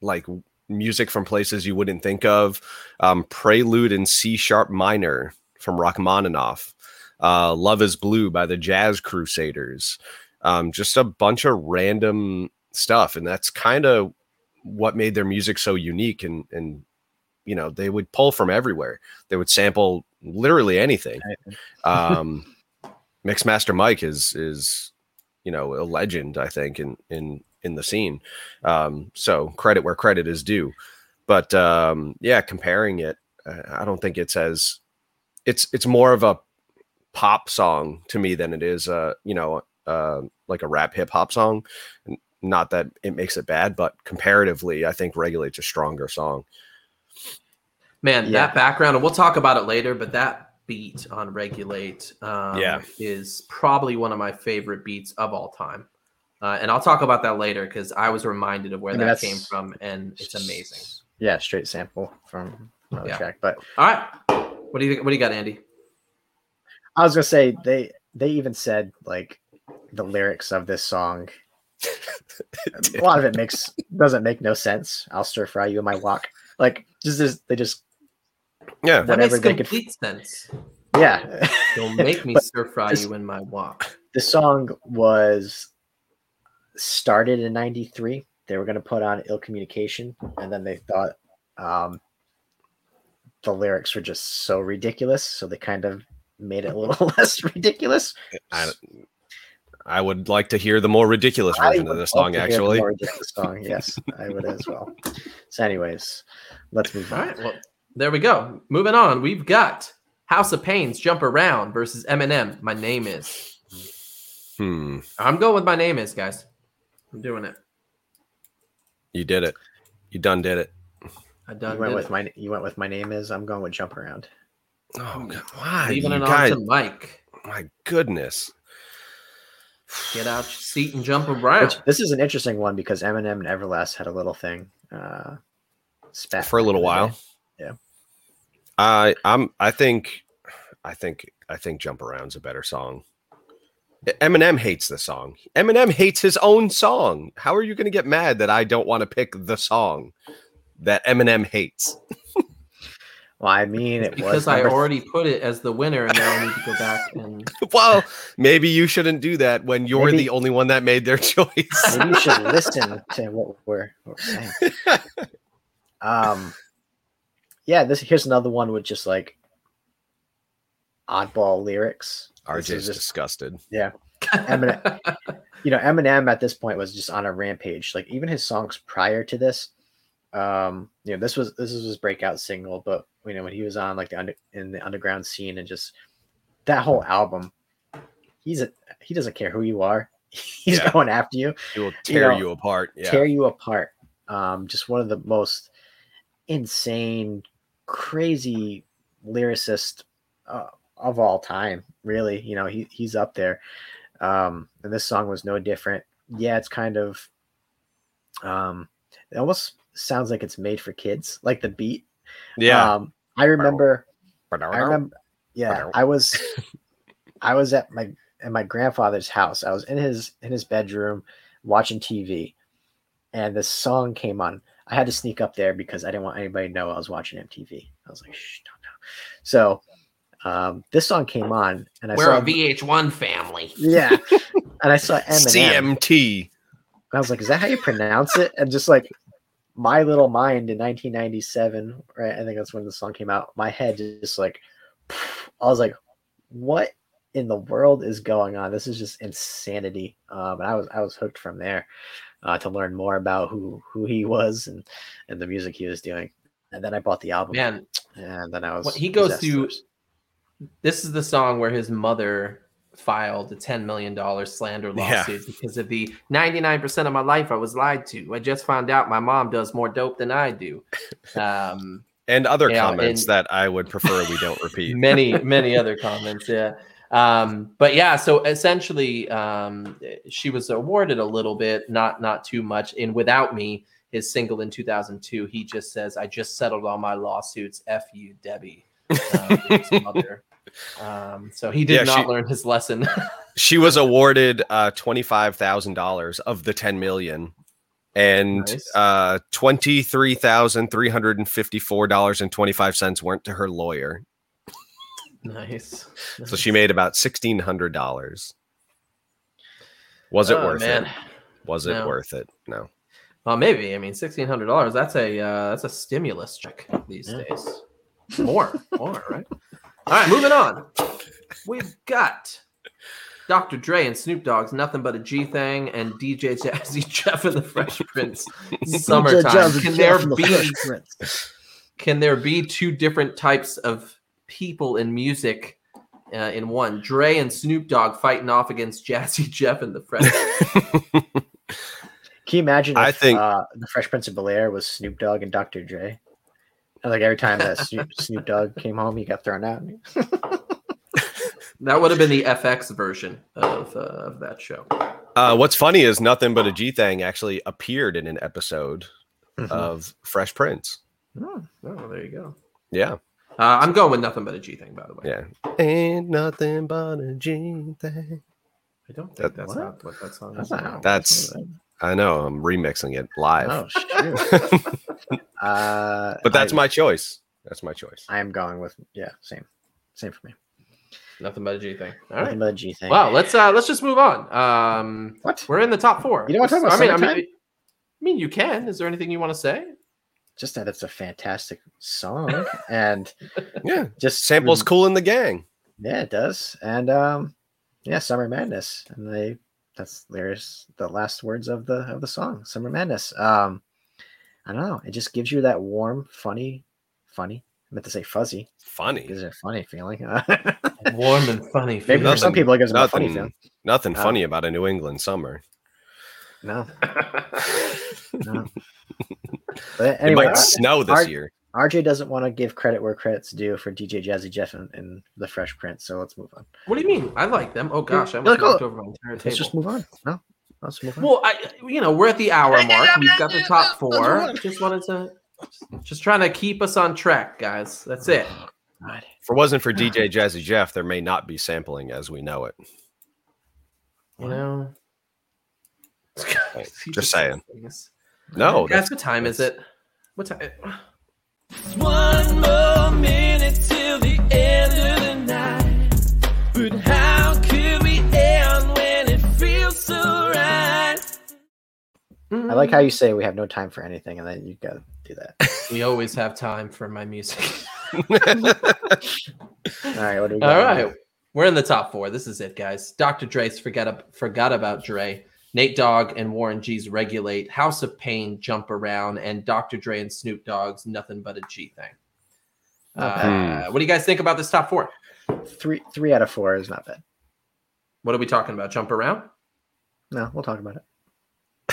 like music from places you wouldn't think of. Um, Prelude in C sharp minor from Rachmaninoff. Uh, Love is Blue by the Jazz Crusaders. Um, just a bunch of random stuff, and that's kind of what made their music so unique and and you know they would pull from everywhere. They would sample literally anything. Um mixmaster mike is is you know a legend i think in in in the scene. Um so credit where credit is due. But um yeah comparing it uh, i don't think it's as it's it's more of a pop song to me than it is uh you know uh like a rap hip hop song not that it makes it bad but comparatively i think regulates a stronger song Man, Yeah. that background, and we'll talk about it later, but that beat on Regulate um, Yeah. is probably one of my favorite beats of all time. Uh, and I'll talk about that later because I was reminded of where I mean, that came from, and it's amazing. Yeah, straight sample from another Yeah. track. But All right, what do you? What do you got, Andy? I was gonna say they they even said like the lyrics of this song. a lot of it makes doesn't make no sense. I'll stir fry you in my wok. Like just this, they just yeah That Whatever makes they could- complete sense. yeah. Don't make me But stir fry this- you in my wok. the song was started in 93 they were going to put on ill communication and then they thought um, the lyrics were just so ridiculous so they kind of made it a little less ridiculous I, I would like to hear the more ridiculous version of would this song to hear the actually more ridiculous song yes i would as well so anyways let's move on right, well, there we go. Moving on, we've got House of Pains Jump Around versus Eminem. My name is. hmm I'm going with my name is, guys. I'm doing it. you did it you done did it I done you went did with it. my you went with my name is i'm going with jump around oh God, why Leaving you it guys, on to Mike. my goodness Get out your seat and jump around. Which, this is an interesting one because eminem and everlast had a little thing uh spat for a little back in the while day. Yeah. i i'm i think i think i think jump around's a better song eminem hates the song eminem hates his own song how are you going to get mad that i don't want to pick the song that eminem hates Well, I mean, it was because was I number th- already put it as the winner, and now I need to go back and well maybe you shouldn't do that when you're Maybe- the only one that made their choice Maybe you should listen to what we're, what we're saying. Um, yeah, this here's another one with just like oddball lyrics. This rj's is just disgusted Yeah, Eminem. you know, Eminem at this point was just on a rampage. Like even his songs prior to this, um, you know, this was this was his breakout single. But you know, when he was on like the under, in the underground scene and just that whole album, he's a he doesn't care who you are. He's Yeah. going after you. he will tear know, you apart yeah tear you apart. Um, just one of the most insane, crazy lyricist uh, of all time. Really, you know, he he's up there. Um, and this song was no different. Yeah, it's kind of, um, it almost sounds like it's made for kids, like the beat. Yeah. Um, I remember. I remember. Yeah, I was. I was at my at my grandfather's house. I was in his in his bedroom watching TV, and this song came on. I had to sneak up there because I didn't want anybody to know I was watching MTV. I was like, shh, don't know. So um, this song came on, and I We're saw a VH1 family. yeah, and I saw Eminem. CMT. And I was like, is that how you pronounce it? And just like my little mind in 1997, right? I think that's when the song came out. My head just like, I was like, what in the world is going on? This is just insanity. Um, and I was I was hooked from there uh, to learn more about who who he was and and the music he was doing. And then I bought the album. Man, And then I was. What- he goes possessed through- this is the song where his mother filed a $10 million slander Yeah. lawsuit because of the 99% of my life I was lied to. I just found out my mom does more dope than I do. Um, And other Yeah, comments and- that I would prefer we don't repeat. many, many other comments. Yeah. Um, but yeah, so essentially, um, she was awarded a little bit, not not too much. And without me, his single in 2002, he just says, "I just settled all my lawsuits. F you, Debbie." Mother. Um, so he did Yeah, not she- learn his lesson. she was awarded uh, twenty five thousand dollars of the ten million, and Nice. uh, twenty three thousand three hundred and fifty four dollars and twenty five cents went to her lawyer. nice. So she made about sixteen hundred dollars. Was it Oh, worth man. it? Was it No. worth it? No. Well, maybe. I mean, sixteen hundred dollars. That's a uh, that's a stimulus check these Yeah. days. More, more, right? All right, moving on. We've got Dr. Dre and Snoop Dogg's "Nothing But a G Thing" and DJ Jazzy Jeff and the Fresh Prince. Summertime. Can there be can there be two different types of people in music uh, in one? Dre and Snoop Dogg fighting off against Jazzy Jeff and the Fresh. Prince. Can you imagine if I think- uh, the Fresh Prince of Bel Air was Snoop Dogg and Dr. Dre? And like every time that Snoop, Snoop Dogg came home, he got thrown out. that would have been the FX version of uh, of that show. Uh, what's funny is nothing but a G thing actually appeared in an episode Mhm. of Fresh Prince. Oh, oh, there you go. Yeah, Uh, I'm going with nothing but a G thing, by the way. yeah. Ain't nothing but a G thing. I don't think That- that's what? not what that song That's is. not about. how- That's I know I'm remixing it live, Oh shoot! uh, but that's I, my choice. That's my choice. I am going with yeah, same, same for me. nothing but a G thing. All Nothing right. but a G thing. Wow. Let's uh let's just move on. Um, What? we're in the top four. You don't wanna talk about I mean, I mean, I mean, you can. Is there anything you want to say? Just that it's a fantastic song, and Yeah, just samples Kool and the Gang. Yeah, it does. And um yeah, Summer Madness. And they that's there's the last words of the of the song, Summer Madness. Um I don't know. It just gives you that warm, funny, funny. I meant to say fuzzy. Funny. is it funny feeling. Warm and funny. Maybe for some people it gives them a funny Nothing. feeling. Nothing Oh. funny about a New England summer. No. no. But It might R- snow this our- year. RJ doesn't want to give credit where credit's due for DJ Jazzy Jeff and, and the Fresh Prince. So let's move on. What do you mean? I like them. Oh gosh, I You're almost like, knocked oh, over my entire table. Let's just move on. No, let's move on. Well, I, you know, we're at the hour mark. We've got the top four. Just wanted to, just trying to keep us on track, guys. That's it. Oh, God. If it wasn't for DJ Jazzy Jeff, there may not be sampling as we know it. You know, Just saying. No, guys. that's, What time is it? What time? One more minute till the end of the night. But how could we end when it feels so right? I like how you say we have no time for anything, and then you got to do that. we always have time for my music. All right, what do we All got? right, we're in the top four. This is it, guys. Dr. Dre's forget forgot about Dre. Nate Dogg and Warren G's regulate. House of Pain jump around, and Dr. Dre and Snoop Dogg's nothing but a G thing. Uh, what do you guys think about this top four? Three three out of four is not bad. What are we talking about? Jump around? No, we'll talk about it.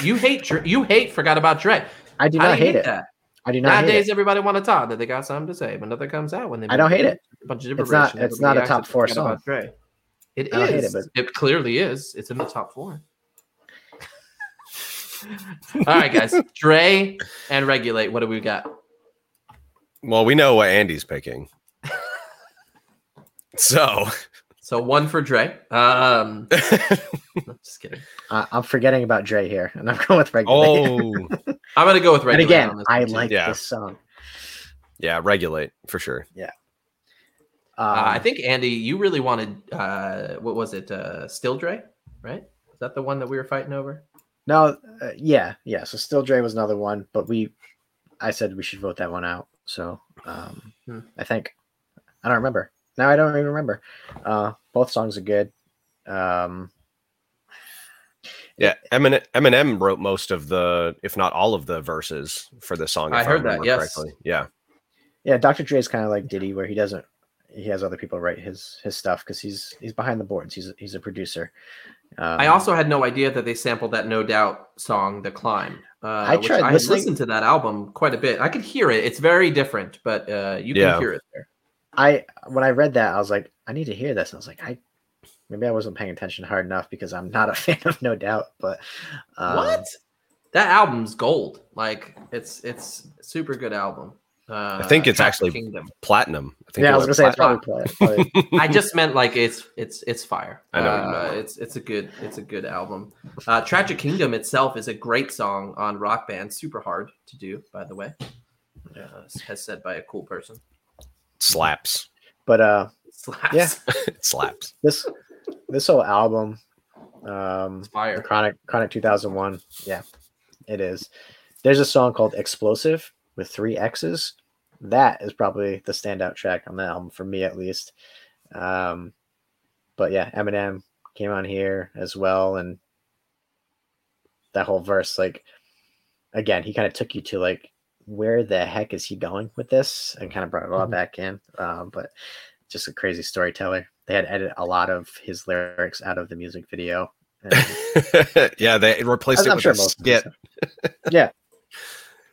You hate You hate forgot about Dre. I do How not do you hate it. that? I do not hate Nowadays, it. everybody want to talk that they got something to say, but nothing comes out when they. I don't hate it. A bunch of It's not- it's not a top four like about song. Dre. It I don't hate is. it, it, clearly is. It's in the top four. All right, guys. Dre and regulate. What do we got? Well, we know what Andy's picking. so, So one for Dre. Um, no, just kidding. Uh, I'm forgetting about Dre here, and I'm going with regulate. oh, I'm gonna go with regulate. and regulate. again, I one, like Yeah. this song. yeah, regulate for sure. Um, Uh, I think Andy, you really wanted uh, what was it? Uh, Still Dre, right? Is that the one that we were fighting over? No, uh, yeah, yeah. So still Dre was another one, but we, I said we should vote that one out. So um, Hmm. I think I don't remember. Now I don't even remember. Uh, both songs are good. Um, Yeah, Eminem, Eminem wrote most of the, if not all of the verses for the song. I if heard that, remember yes. Yeah, yeah, Dr. Dre's kind of like Diddy, where he doesn't. He has other people write his his stuff because he's he's behind the boards. He's he's a producer. Um, I also had no idea that they sampled that No Doubt song, "The Climb." Uh, I tried I listening- listened to that album quite a bit. I could hear it. It's very different, but uh, you can Yeah. hear it there. I when I read that, I was like, I need to hear this. I was like, I maybe I wasn't paying attention hard enough because I'm not a fan of No Doubt. But um, what? That album's gold. Like it's it's a super good album. Uh, I think it's Track actually- Kingdom. platinum. I think Yeah, I was gonna went say it's platinum. probably, probably I just meant like it's it's it's fire. I know what you Uh, it's it's a good it's a good album. Uh, Tragic Kingdom itself is a great song on Rock Band. Super hard to do, by the way. Uh, as said by a cool person. slaps. but uh, Slaps. Yeah. it slaps. this this whole album, um, It's fire. the Chronic Chronic 2001, yeah, it is. There's a song called Explosive with three X's. That is probably the standout track on the album for me, at least. Um, but yeah, Eminem came on here as well, and that whole verse, like, again, he kind of took you to like, where the heck is he going with this, and kind of brought it all Mhm. back in. Um, but just a crazy storyteller. They had edited a lot of his lyrics out of the music video. and- yeah, they replaced it I'm with sure a skit. yeah,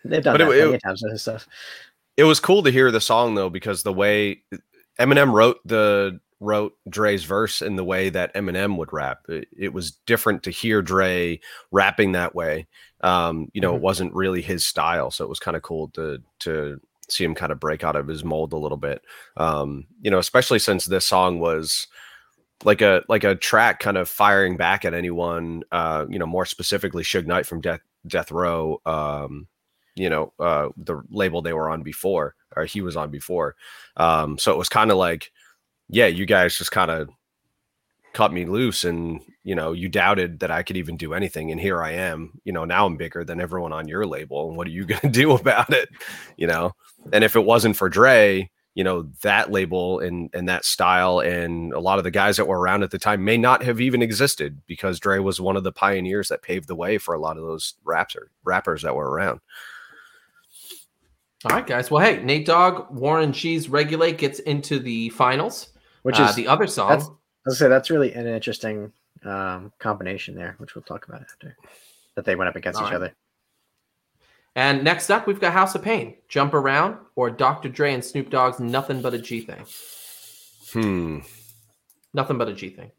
they've done But that it- plenty it- times with his stuff. It was cool to hear the song though, because the way Eminem wrote the wrote Dre's verse in the way that Eminem would rap, it, it was different to hear Dre rapping that way. Um, you know, it Mhm. wasn't really his style, so it was kind of cool to to see him kind of break out of his mold a little bit. Um, you know, especially since this song was like a like a track kind of firing back at anyone uh you know more specifically Suge Knight from Death Death Row um you know uh the label they were on before or he was on before. Um so it was kind of like yeah you guys just kind of cut me loose and you know you doubted that I could even do anything and here I am you know now I'm bigger than everyone on your label and what are you going to do about it? You know? And if it wasn't for Dre you know that label and and that style and a lot of the guys that were around at the time may not have even existed because Dre was one of the pioneers that paved the way for a lot of those rapper rappers that were around. All right, guys. Well, hey, Nate Dogg, Warren G's, Regulate gets into the finals. Which Uh, is, the other song. that's- I was gonna say that's really an interesting um, combination there, which we'll talk about after. That they went up against All each right. other. And next up, we've got House of Pain, Jump Around, or Dr. Dre and Snoop Dogg's Nothing But a G Thing. Hmm. Nothing But a G Thing.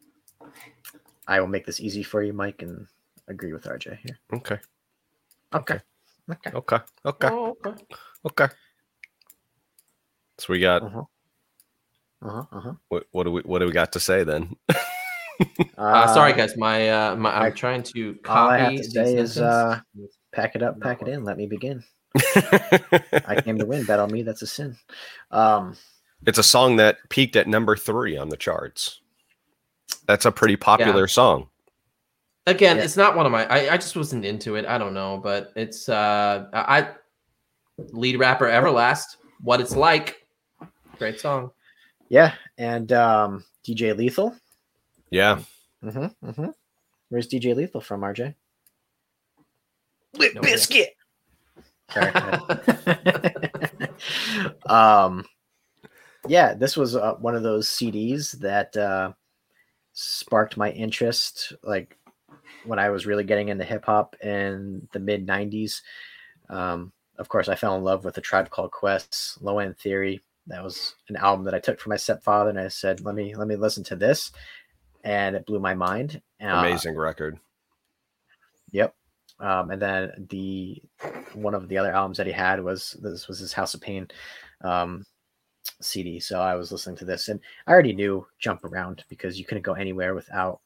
I will make this easy for you, Mike, and agree with RJ here. Okay. Okay. Okay. Okay. Okay. Oh, okay. Okay. So we got Uh huh. Uh huh. Uh huh. what, what do we what do we got to say then? Uh, sorry, guys. My, uh, my I'm I- trying to copy. all I have to say is, sentence. Pack it up, pack it in. Let me begin. I came to win. Bet on me. That's a sin. Um, it's a song that peaked at number three on the charts. That's a pretty popular song. Again, Yeah. it's not one of my. I, I just wasn't into it. I don't know, but it's uh, I I- lead rapper Everlast. What it's like. Great song. yeah, and um, DJ Lethal. Yeah. Mm-hmm, mm-hmm. Where's DJ Lethal from, RJ? Lit No idea. biscuit. um, yeah, this was uh, one of those CDs that uh, sparked my interest. Like when I was really getting into hip hop in the mid '90s, um, of course, I fell in love with the Tribe Called Quest, Low End Theory. That was an album that I took from my stepfather, and I said, "Let me let me listen to this," and it blew my mind. Uh, Amazing record. Yep. Um, and then the one of the other albums that he had was this was his House of Pain um, CD. So I was listening to this, and I already knew Jump Around because you couldn't go anywhere without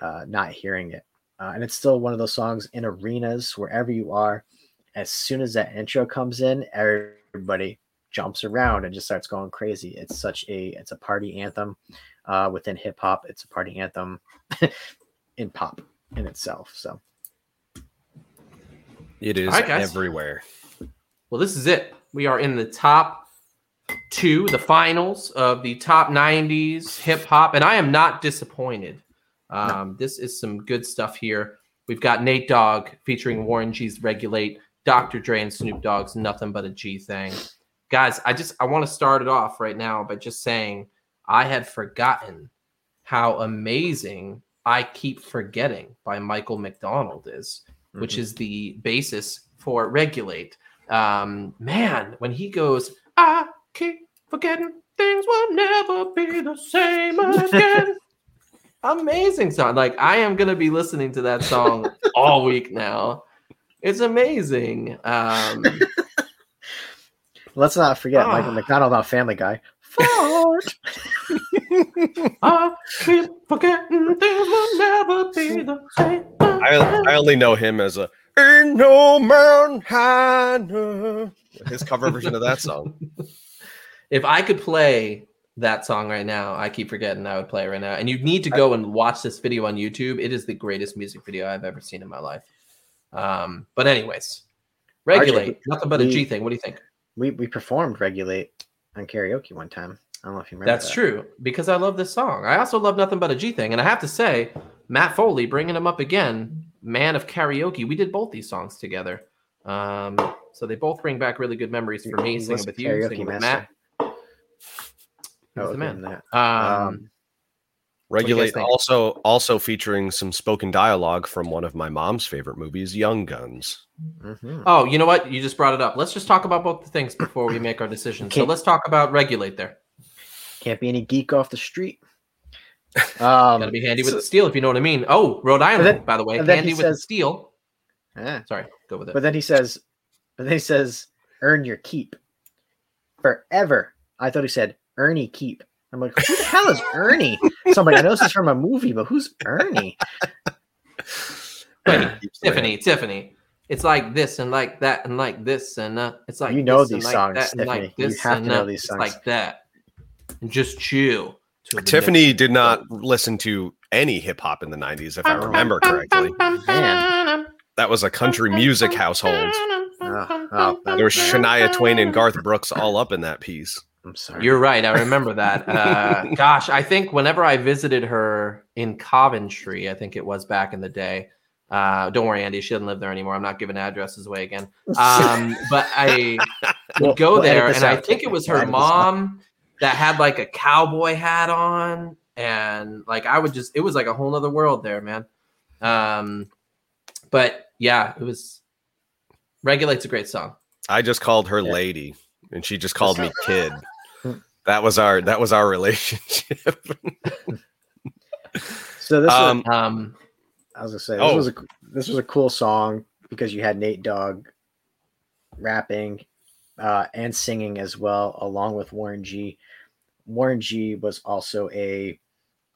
uh, not hearing it. Uh, and it's still one of those songs in arenas wherever you are. As soon as that intro comes in, everybody jumps around and just starts going crazy. It's such a it's a party anthem uh, within hip hop. It's a party anthem in pop in itself. So It is All right, guys. everywhere. Well, this is it. We are in the top two, the finals of the top 90s hip hop, and I am not disappointed. Um, This is some good stuff here. We've got Nate Dogg featuring Warren G's Regulate, Dr. Dre and Snoop Dogg's Nothing But a G Thing. Guys, I just I want to start it off right now by just saying I had forgotten how amazing I Keep Forgetting by Michael McDonald is which mhm. is the basis for regulate. Um, man, when he goes, I keep forgetting things will never be the same again. Amazing song. Like I am gonna be listening to that song all week now. It's amazing. Um, let's not forget Ah. Michael McDonald on Family Guy. Fart. I keep forgetting things will never be the same. I, I only know him as a Ain't no mountain high enough. His cover version of that song. if I could play that song right now, I keep forgetting I would play it right now. And you need to go and watch this video on YouTube. It is the greatest music video I've ever seen in my life. Um, but anyways, regulate nothing but a we- G thing. What do you think? we we performed Regulate on karaoke one time. I don't know if you remember. That's that. true because I love this song. I also love nothing but a G thing, and I have to say, Matt Foley bringing him up again, man of karaoke. We did both these songs together, um, so they both bring back really good memories for me. Singing with you, singing with. Matt. Oh, was the man. that. Um, Um, do you guys Regulate also also featuring some spoken dialogue from one of my mom's favorite movies, Young Guns. mhm. Oh, you know what? You just brought it up. Let's just talk about both the things before we make our decision. So let's talk about regulate there. Can't be any geek off the street. Um, Gotta be handy with so- the steel if you know what I mean. Oh, Rhode Island, then- by the way, and then handy he with the says- steel. eh. Sorry, go with it. But then he says, but then he says, earn your keep forever. I thought he said Ernie keep. I'm like, who the hell is Ernie? So I'm like, I know this is from a movie, but who's Ernie? Wait, Tiffany, Tiffany. It's like this and like that and like this and uh, it's like You know this and these like songs, that and like Tiffany. You this have and to know uh, these it's songs. like that. And just chill. Tiffany next- did not listen to any hip hop in the 90s, if I remember correctly. Man. That was a country music household. Oh, oh, There was Shania Twain and Garth Brooks all up in that piece. I'm sorry. You're right. I remember that. Uh, gosh, I think whenever I visited her in Coventry, I think it was back in the day. Uh, don't worry, Andy. She doesn't live there anymore. I'm not giving addresses away again. Um, but I would We'll- go we'll there, and I think it was her edit this out. mom that had like a cowboy hat on, and like I would just, it was like a whole other world there, man. Um, but yeah, it was. Regulate's a great song. I just called her Yeah. lady, and she just called me kid. That was our that was our relationship. So this Um, was, Um, I was gonna say this oh. was a this was a cool song because you had Nate Dogg rapping uh, and singing as well, along with Warren G. Warren G was also a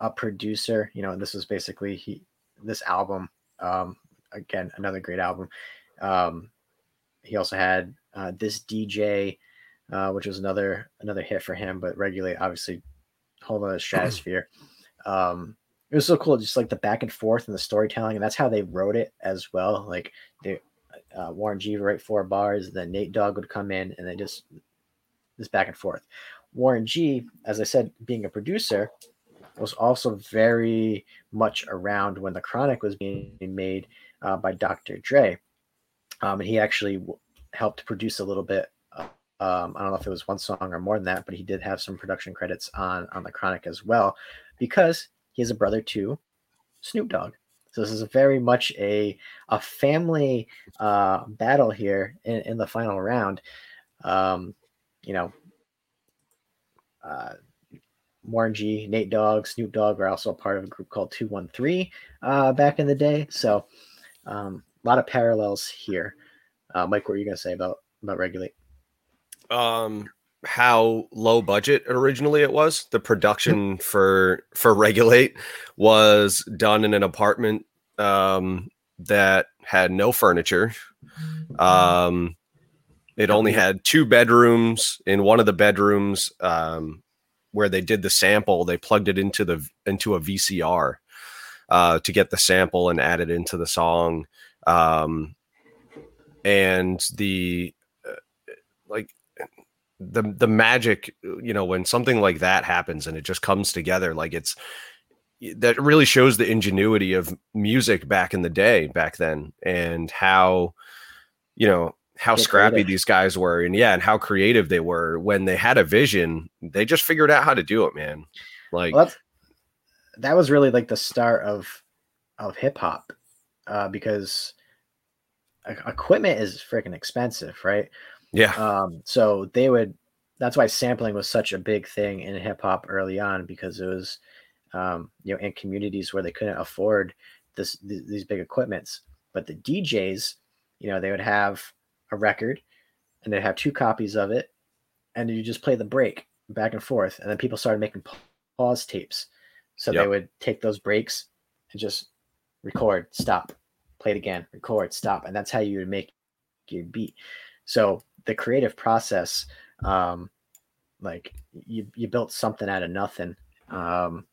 a producer. You know, this was basically he this album. Um, again, another great album. Um, he also had uh, this DJ, uh, which was another another hit for him. But regulate, obviously, whole other stratosphere. Um, it was so cool, just like the back and forth and the storytelling, and that's how they wrote it as well. Like they, uh, Warren G would write four bars, then Nate Dogg would come in, and they just this back and forth. Warren G, as I said, being a producer, was also very much around when the Chronic was being made uh, by Dr. Dre, um, and he actually w- helped produce a little bit. Um, I don't know if it was one song or more than that, but he did have some production credits on on the Chronic as well, because he has a brother too, Snoop Dogg. So this is very much a a family uh, battle here in, in the final round. Um, you know, uh, Warren G, Nate Dogg, Snoop Dogg are also part of a group called 213 uh, back in the day. So um, a lot of parallels here. Uh, Mike, what were you going to say about about Regulate? Um how low budget originally it was. The production for for regulate was done in an apartment um that had no furniture. Um it only had two bedrooms. In one of the bedrooms um where they did the sample they plugged it into the into a vcr uh to get the sample and add it into the song. Um and the the the magic you know when something like that happens and it just comes together like it's that really shows the ingenuity of music back in the day back then and how you know how scrappy creative. these guys were and yeah and how creative they were when they had a vision they just figured out how to do it man like Well, that was really like the start of of hip hop uh, because equipment is freaking expensive, right? Yeah Um, so they would. That's why sampling was such a big thing in hip hop early on because it was, um, you know, in communities where they couldn't afford this th- these big equipments. But the DJs, you know, they would have a record, and they'd have two copies of it, and you just play the break back and forth, and then people started making pause tapes. So Yep. they would take those breaks and just record, stop, play it again, record, stop, and that's how you would make your beat. So the creative process, um, like you you built something out of nothing, um,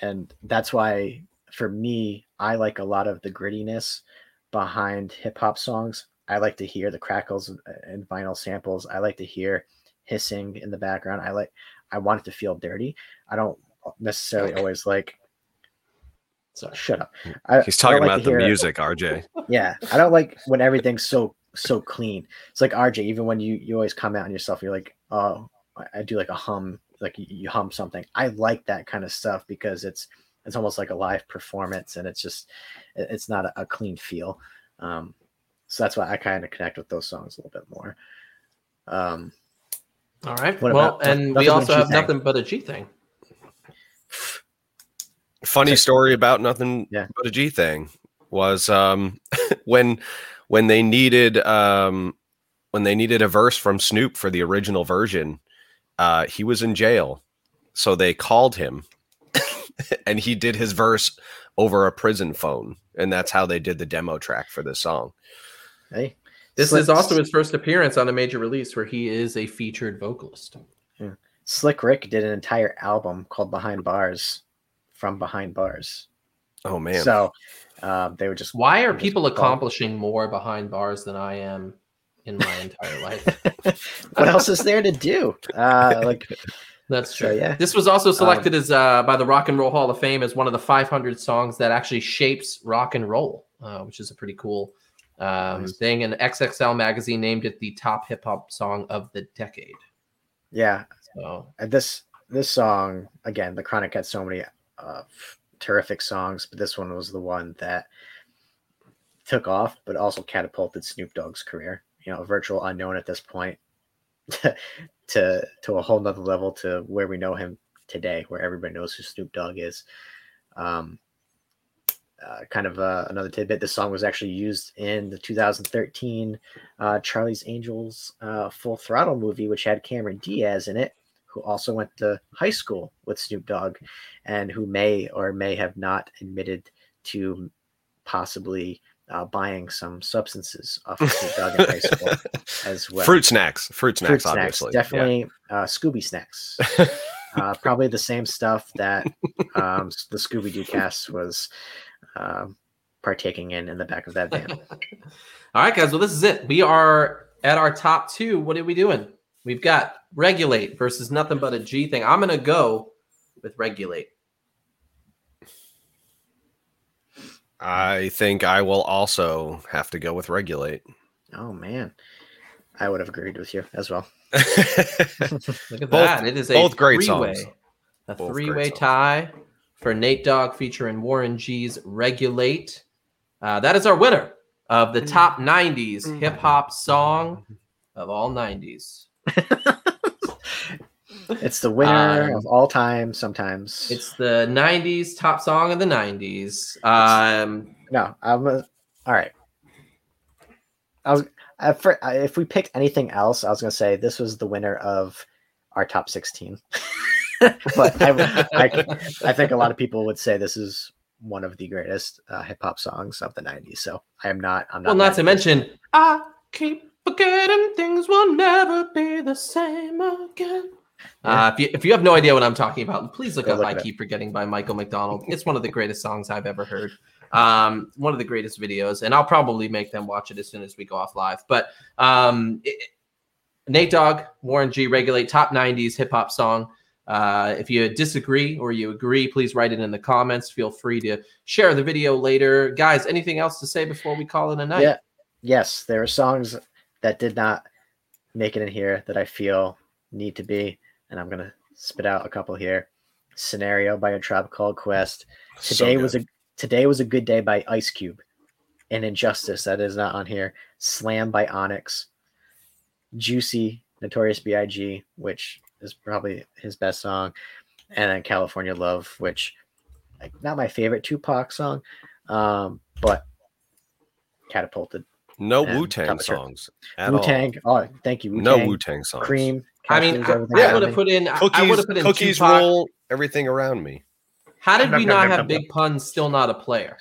and that's why for me I like a lot of the grittiness behind hip hop songs. I like to hear the crackles and- vinyl samples. I like to hear hissing in the background. I like I want it to feel dirty. I don't necessarily always like. Sorry. Shut up. I, he's talking don't like about the hear- music rj yeah, I don't like when everything's so so clean. It's like RJ. Even when you you always comment on yourself, you're like, oh, I- I do like a hum, like you, you hum something. I like that kind of stuff because it's it's almost like a live performance, and it's just it's not a, a clean feel. Um, so that's why I kind of connect with those songs a little bit more. Um, All right. Well, about and we But a also G have Thing? nothing but a G thing. funny story about nothing Yeah. but a G thing was um when when they needed um when they needed a verse from Snoop for the original version, uh he was in jail. So they called him and he did his verse over a prison phone. And that's how they did the demo track for this song. hey, This Slick- is also his first appearance on a major release where he is a featured vocalist. Slick Rick did an entire album called Behind Bars, from Behind Bars. Oh man. So um, they would just Why are people call- accomplishing more behind bars than I am in my entire life? what else is there to do? Uh, like That's So, true. yeah. This was also selected as uh, by the Rock and Roll Hall of Fame as one of the 500 songs that actually shapes rock and roll, uh, which is a pretty cool um, Nice. thing. And XXL magazine named it the top hip hop song of the decade. yeah, So and this this song again, the Chronic had so many uh, terrific songs, but this one was the one that took off, but also catapulted Snoop Dogg's career. You know, a virtual unknown at this point to to a whole nother level to where we know him today, where everybody knows who Snoop Dogg is. Um, uh, kind of uh, another tidbit. This song was actually used in the 2013 uh, Charlie's Angels uh, Full Throttle movie, which had Cameron Diaz in it, who also went to high school with Snoop Dogg, and who may or may have not admitted to possibly uh, buying some substances off of Snoop Dogg in high school as well. fruit snacks. Fruit snacks, Fruit snacks, obviously. Yeah. definitely uh, Scooby snacks. uh, probably the same stuff that um, the Scooby Doo cast was um, partaking in in the back of that van. All right, guys. Well, this is it. We are at our top two. What are we doing? We've got regulate versus nothing but a G thing. I'm gonna go with regulate. I think I will also have to go with regulate. Oh man, I would have agreed with you as well. Look at Both- that. It is a both great three-way. songs. A Both three-way songs. tie for Nate Dogg featuring Warren G's Regulate. Uh, that is our winner of the top 90s hip hop song of all 90s. It's the winner Um, of all time. Sometimes It's the 90s top song of the 90s. Um, no. I'm a, all right. I was I, for, if we picked anything else, I was gonna say this was the winner of our top sixteen. but I, I, I think a lot of people would say this is one of the greatest uh, hip hop songs of the '90s. So I am not. I'm not. well, not to mad at this. mention, I keep forgetting things will never be the same again. Uh, if, you, if you have no idea what I'm talking about, please look Go up look I it. Keep Forgetting by Michael McDonald. It's one of the greatest songs I've ever heard. Um, one of the greatest videos, and I'll probably make them watch it as soon as we go off live. But um, it, Nate Dogg, Warren G, Regulate, top 90s hip hop song. Uh, if you disagree or you agree, please write it in the comments. Feel free to share the video later. Guys, anything else to say before we call it a night? Yeah. Yes, there are songs that did not make it in here that I feel need to be, and I'm gonna spit out a couple here. Scenario by a Tribe Called Quest. Today good. was a today was a good day by Ice Cube. And Injustice that is not on here. Slam by Onyx. Juicy, Notorious B.I.G., which is probably his best song, and then California Love, which like not my favorite Tupac song, um, but catapulted. no Wu Tang songs Wu. Tang. Oh, thank you. No Wu-Tang, Wu Tang songs. Cream. I mean, I, I would have put in. I- I would Cookies, have put in cookies Tupac. roll everything around me. How did we not have Big Pun still not a player?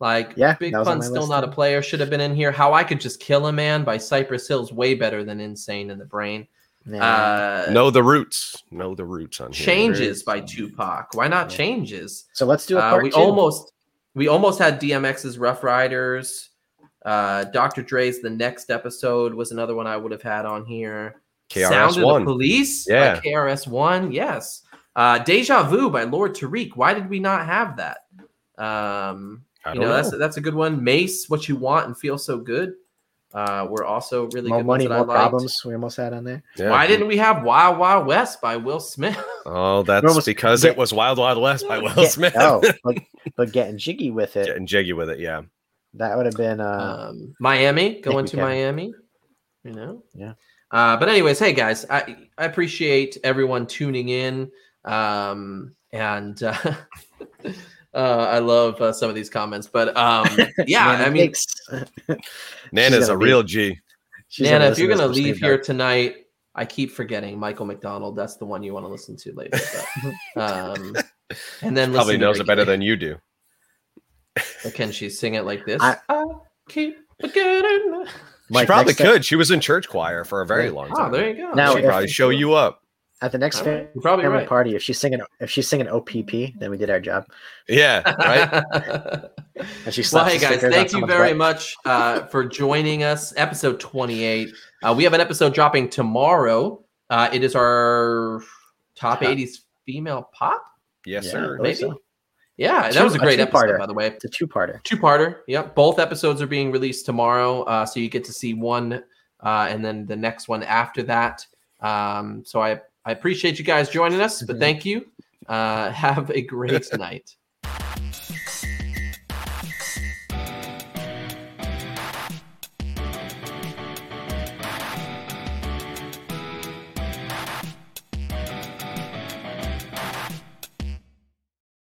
Like, Yeah, Big that was on Pun's my still list not a player. Should have been in here. How I could just kill a man by Cypress Hill's way better than Insane in the Brain. Yeah. Uh, No the roots. No the roots on here. Changes by Tupac. Why not Yeah. Changes? so let's do a Uh, we two. almost we almost had DMX's Ruff Ryders. Uh, Dr. Dre's The Next Episode was another one I would have had on here. KRS Sound of the One. Police Yeah. by KRS One. Yes. Uh, Deja Vu by Lord Tariq. Why did we not have that? Um, I you don't know, know. that's that's a good one. Mase, What You Want and Feel So Good. Uh, were also really more good money, ones that I more problems. We almost had on there. Yeah. Why didn't we have Wild Wild West by Will Smith? Oh, that's almost because get- it was Wild Wild West by Will Get- Smith. oh, but, but getting jiggy with it, Getting jiggy with it, yeah. that would have been. Uh, um, Miami, going to can. Miami. You know. Yeah. Uh, but anyways, hey guys, I I appreciate everyone tuning in, um, and uh, uh, I love uh, some of these comments. But um, yeah, man, I mean, makes- Nana's a be- real G. she's Nana, if you're gonna leave here Dogg. tonight, I keep forgetting Michael McDonald. That's the one you want to listen to later. But, um, and then Probably knows it better than you do. But can she sing it like this? I- I keep forgetting. She probably next time- could. She was in church choir for a very Yeah. long Oh, time. there you go. Now, She'd probably show you up. at the next All right, family You're right. party. If she's singing, if she's singing OPP, then we did our job. Yeah, right? And she well, hey guys, thank you very butt. much uh, for joining us. Episode 28. Uh, we have an episode dropping tomorrow. Uh, it is our top Top. 80s female pop. yes, Yeah, sir. Maybe. so. Yeah, that was a a great episode, by the way. It's a two-parter. Two parter. Yep. Both episodes are being released tomorrow. Uh, so you get to see one uh, and then the next one after that. Um, so I, I appreciate you guys joining us, but Mhm. thank you. Uh, have a great night.